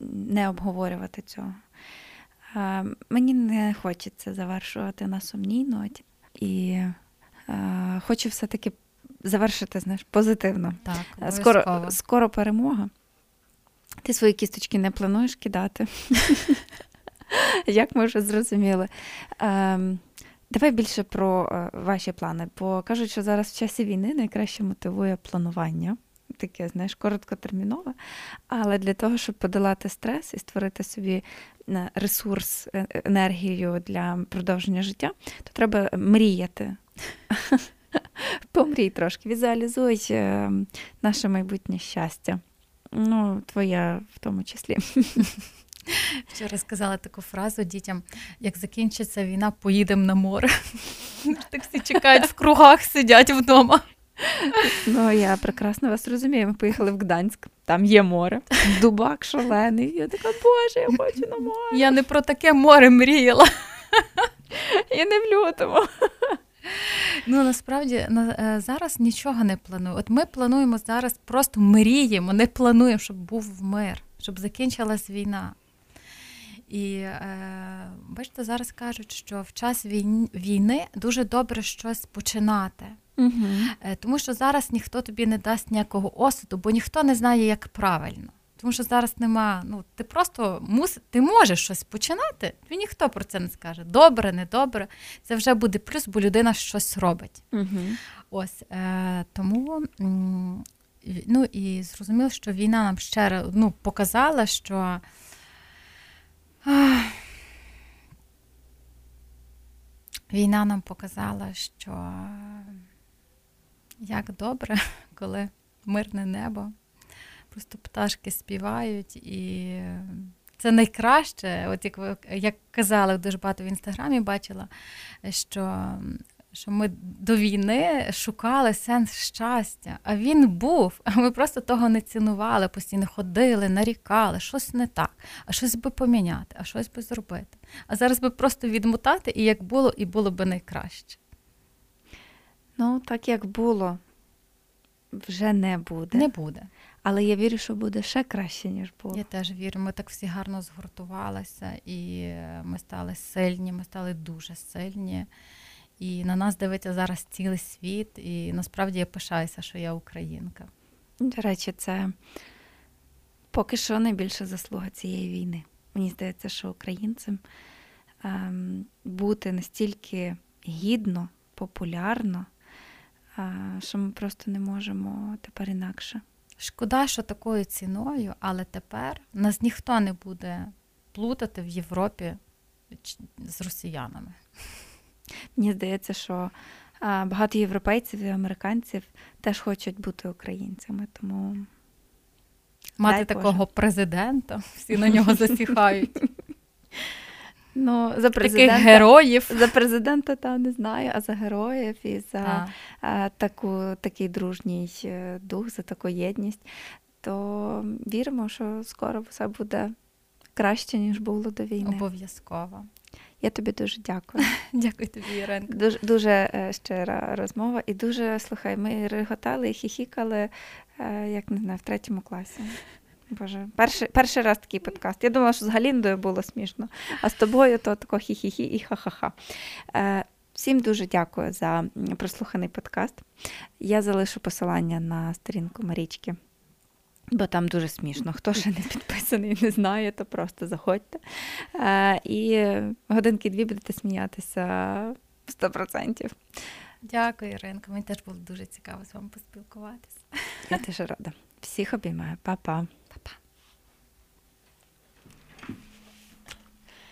не обговорювати цього. А, Мені не хочеться завершувати на сумній ноті. І а, хочу все-таки завершити знаєш, позитивно. Так, Скоро, Скоро перемога. Ти свої кісточки не плануєш кидати. (laughs) Як ми вже зрозуміли. Ем, Давай більше про е, ваші плани, бо кажуть, що зараз в часі війни найкраще мотивує планування, таке, знаєш, короткотермінове. Але для того, щоб подолати стрес і створити собі е, ресурс, е, енергію для продовження життя, то треба мріяти. (laughs) (laughs) Помрій трошки, візуалізуй наше майбутнє щастя. Ну, твоя в тому числі. (laughs) Вчора сказала таку фразу дітям: як закінчиться війна, поїдемо на море. (laughs) Так всі чекають в кругах, сидять вдома. Ну, я прекрасно вас розумію. Ми поїхали в Гданськ, там є море, дубак шалений. Я така, Боже, я хочу на море. Я не про таке море мріяла. І не в лютому. Ну насправді е, зараз нічого не планую. От ми плануємо зараз, просто мріємо, не плануємо, щоб був мир, щоб закінчилась війна. І е, бачите, зараз кажуть, що в час війни дуже добре щось починати. Угу. Тому що зараз ніхто тобі не дасть ніякого осуду, бо ніхто не знає, як правильно. Тому що зараз нема. Ну, ти просто мус, ти можеш щось починати, і ніхто про це не скаже. Добре, не добре. Це вже буде плюс, бо людина щось робить. Угу. Ось е, тому. Ну і зрозуміло, що війна нам ще ну, показала, що Війна нам показала, що як добре, (laughs) коли мирне небо, просто пташки співають, і це найкраще, от як ви як казали, дуже багато в інстаграмі бачила, що що ми до війни шукали сенс щастя, а він був. А ми просто того не цінували, постійно ходили, нарікали, щось не так, а щось би поміняти, а щось би зробити. А зараз би просто відмотати, і як було, і було би найкраще. Ну, так як було. вже не буде. Не буде. Але я вірю, що буде ще краще, ніж було. Я теж вірю. Ми так всі гарно згуртувалися, і ми стали сильні, ми стали дуже сильні. І на нас дивиться зараз цілий світ. І насправді я пишаюся, що я українка. До речі, це поки що найбільша заслуга цієї війни. Мені здається, що українцям ем, бути настільки гідно, популярно, е, що ми просто не можемо тепер інакше. Шкода, що такою ціною, але тепер нас ніхто не буде плутати в Європі з росіянами. Мені здається, що багато європейців і американців теж хочуть бути українцями, тому Мати Дай такого президента, всі на нього засіхають. (laughs) ну, за Таких героїв. за президента та не знаю, а за героїв і за а, таку, такий дружній е, дух, за таку єдність, то віримо, що скоро все буде краще, ніж було до війни. Обов'язково. Я тобі дуже дякую. (laughs) Дякую тобі, Іренко. Дуже, дуже е, щира розмова. І дуже слухай, ми реготали і хіхікали, е, як не знаю, в третьому класі. Боже, перший, перший раз такий подкаст. Я думала, що з Галіндою було смішно, а з тобою то тако хі-хі-хі і ха-ха-ха. Е, Всім дуже дякую за прослуханий подкаст. Я залишу посилання на сторінку Марічки, бо там дуже смішно. Хто ще не підписаний, не знає, то просто заходьте. Е, І годинки дві будете сміятися 100%. Дякую, Іринко. Мені теж було дуже цікаво з вами поспілкуватися. Я теж рада. Всіх обіймаю. Па-па. Па-па.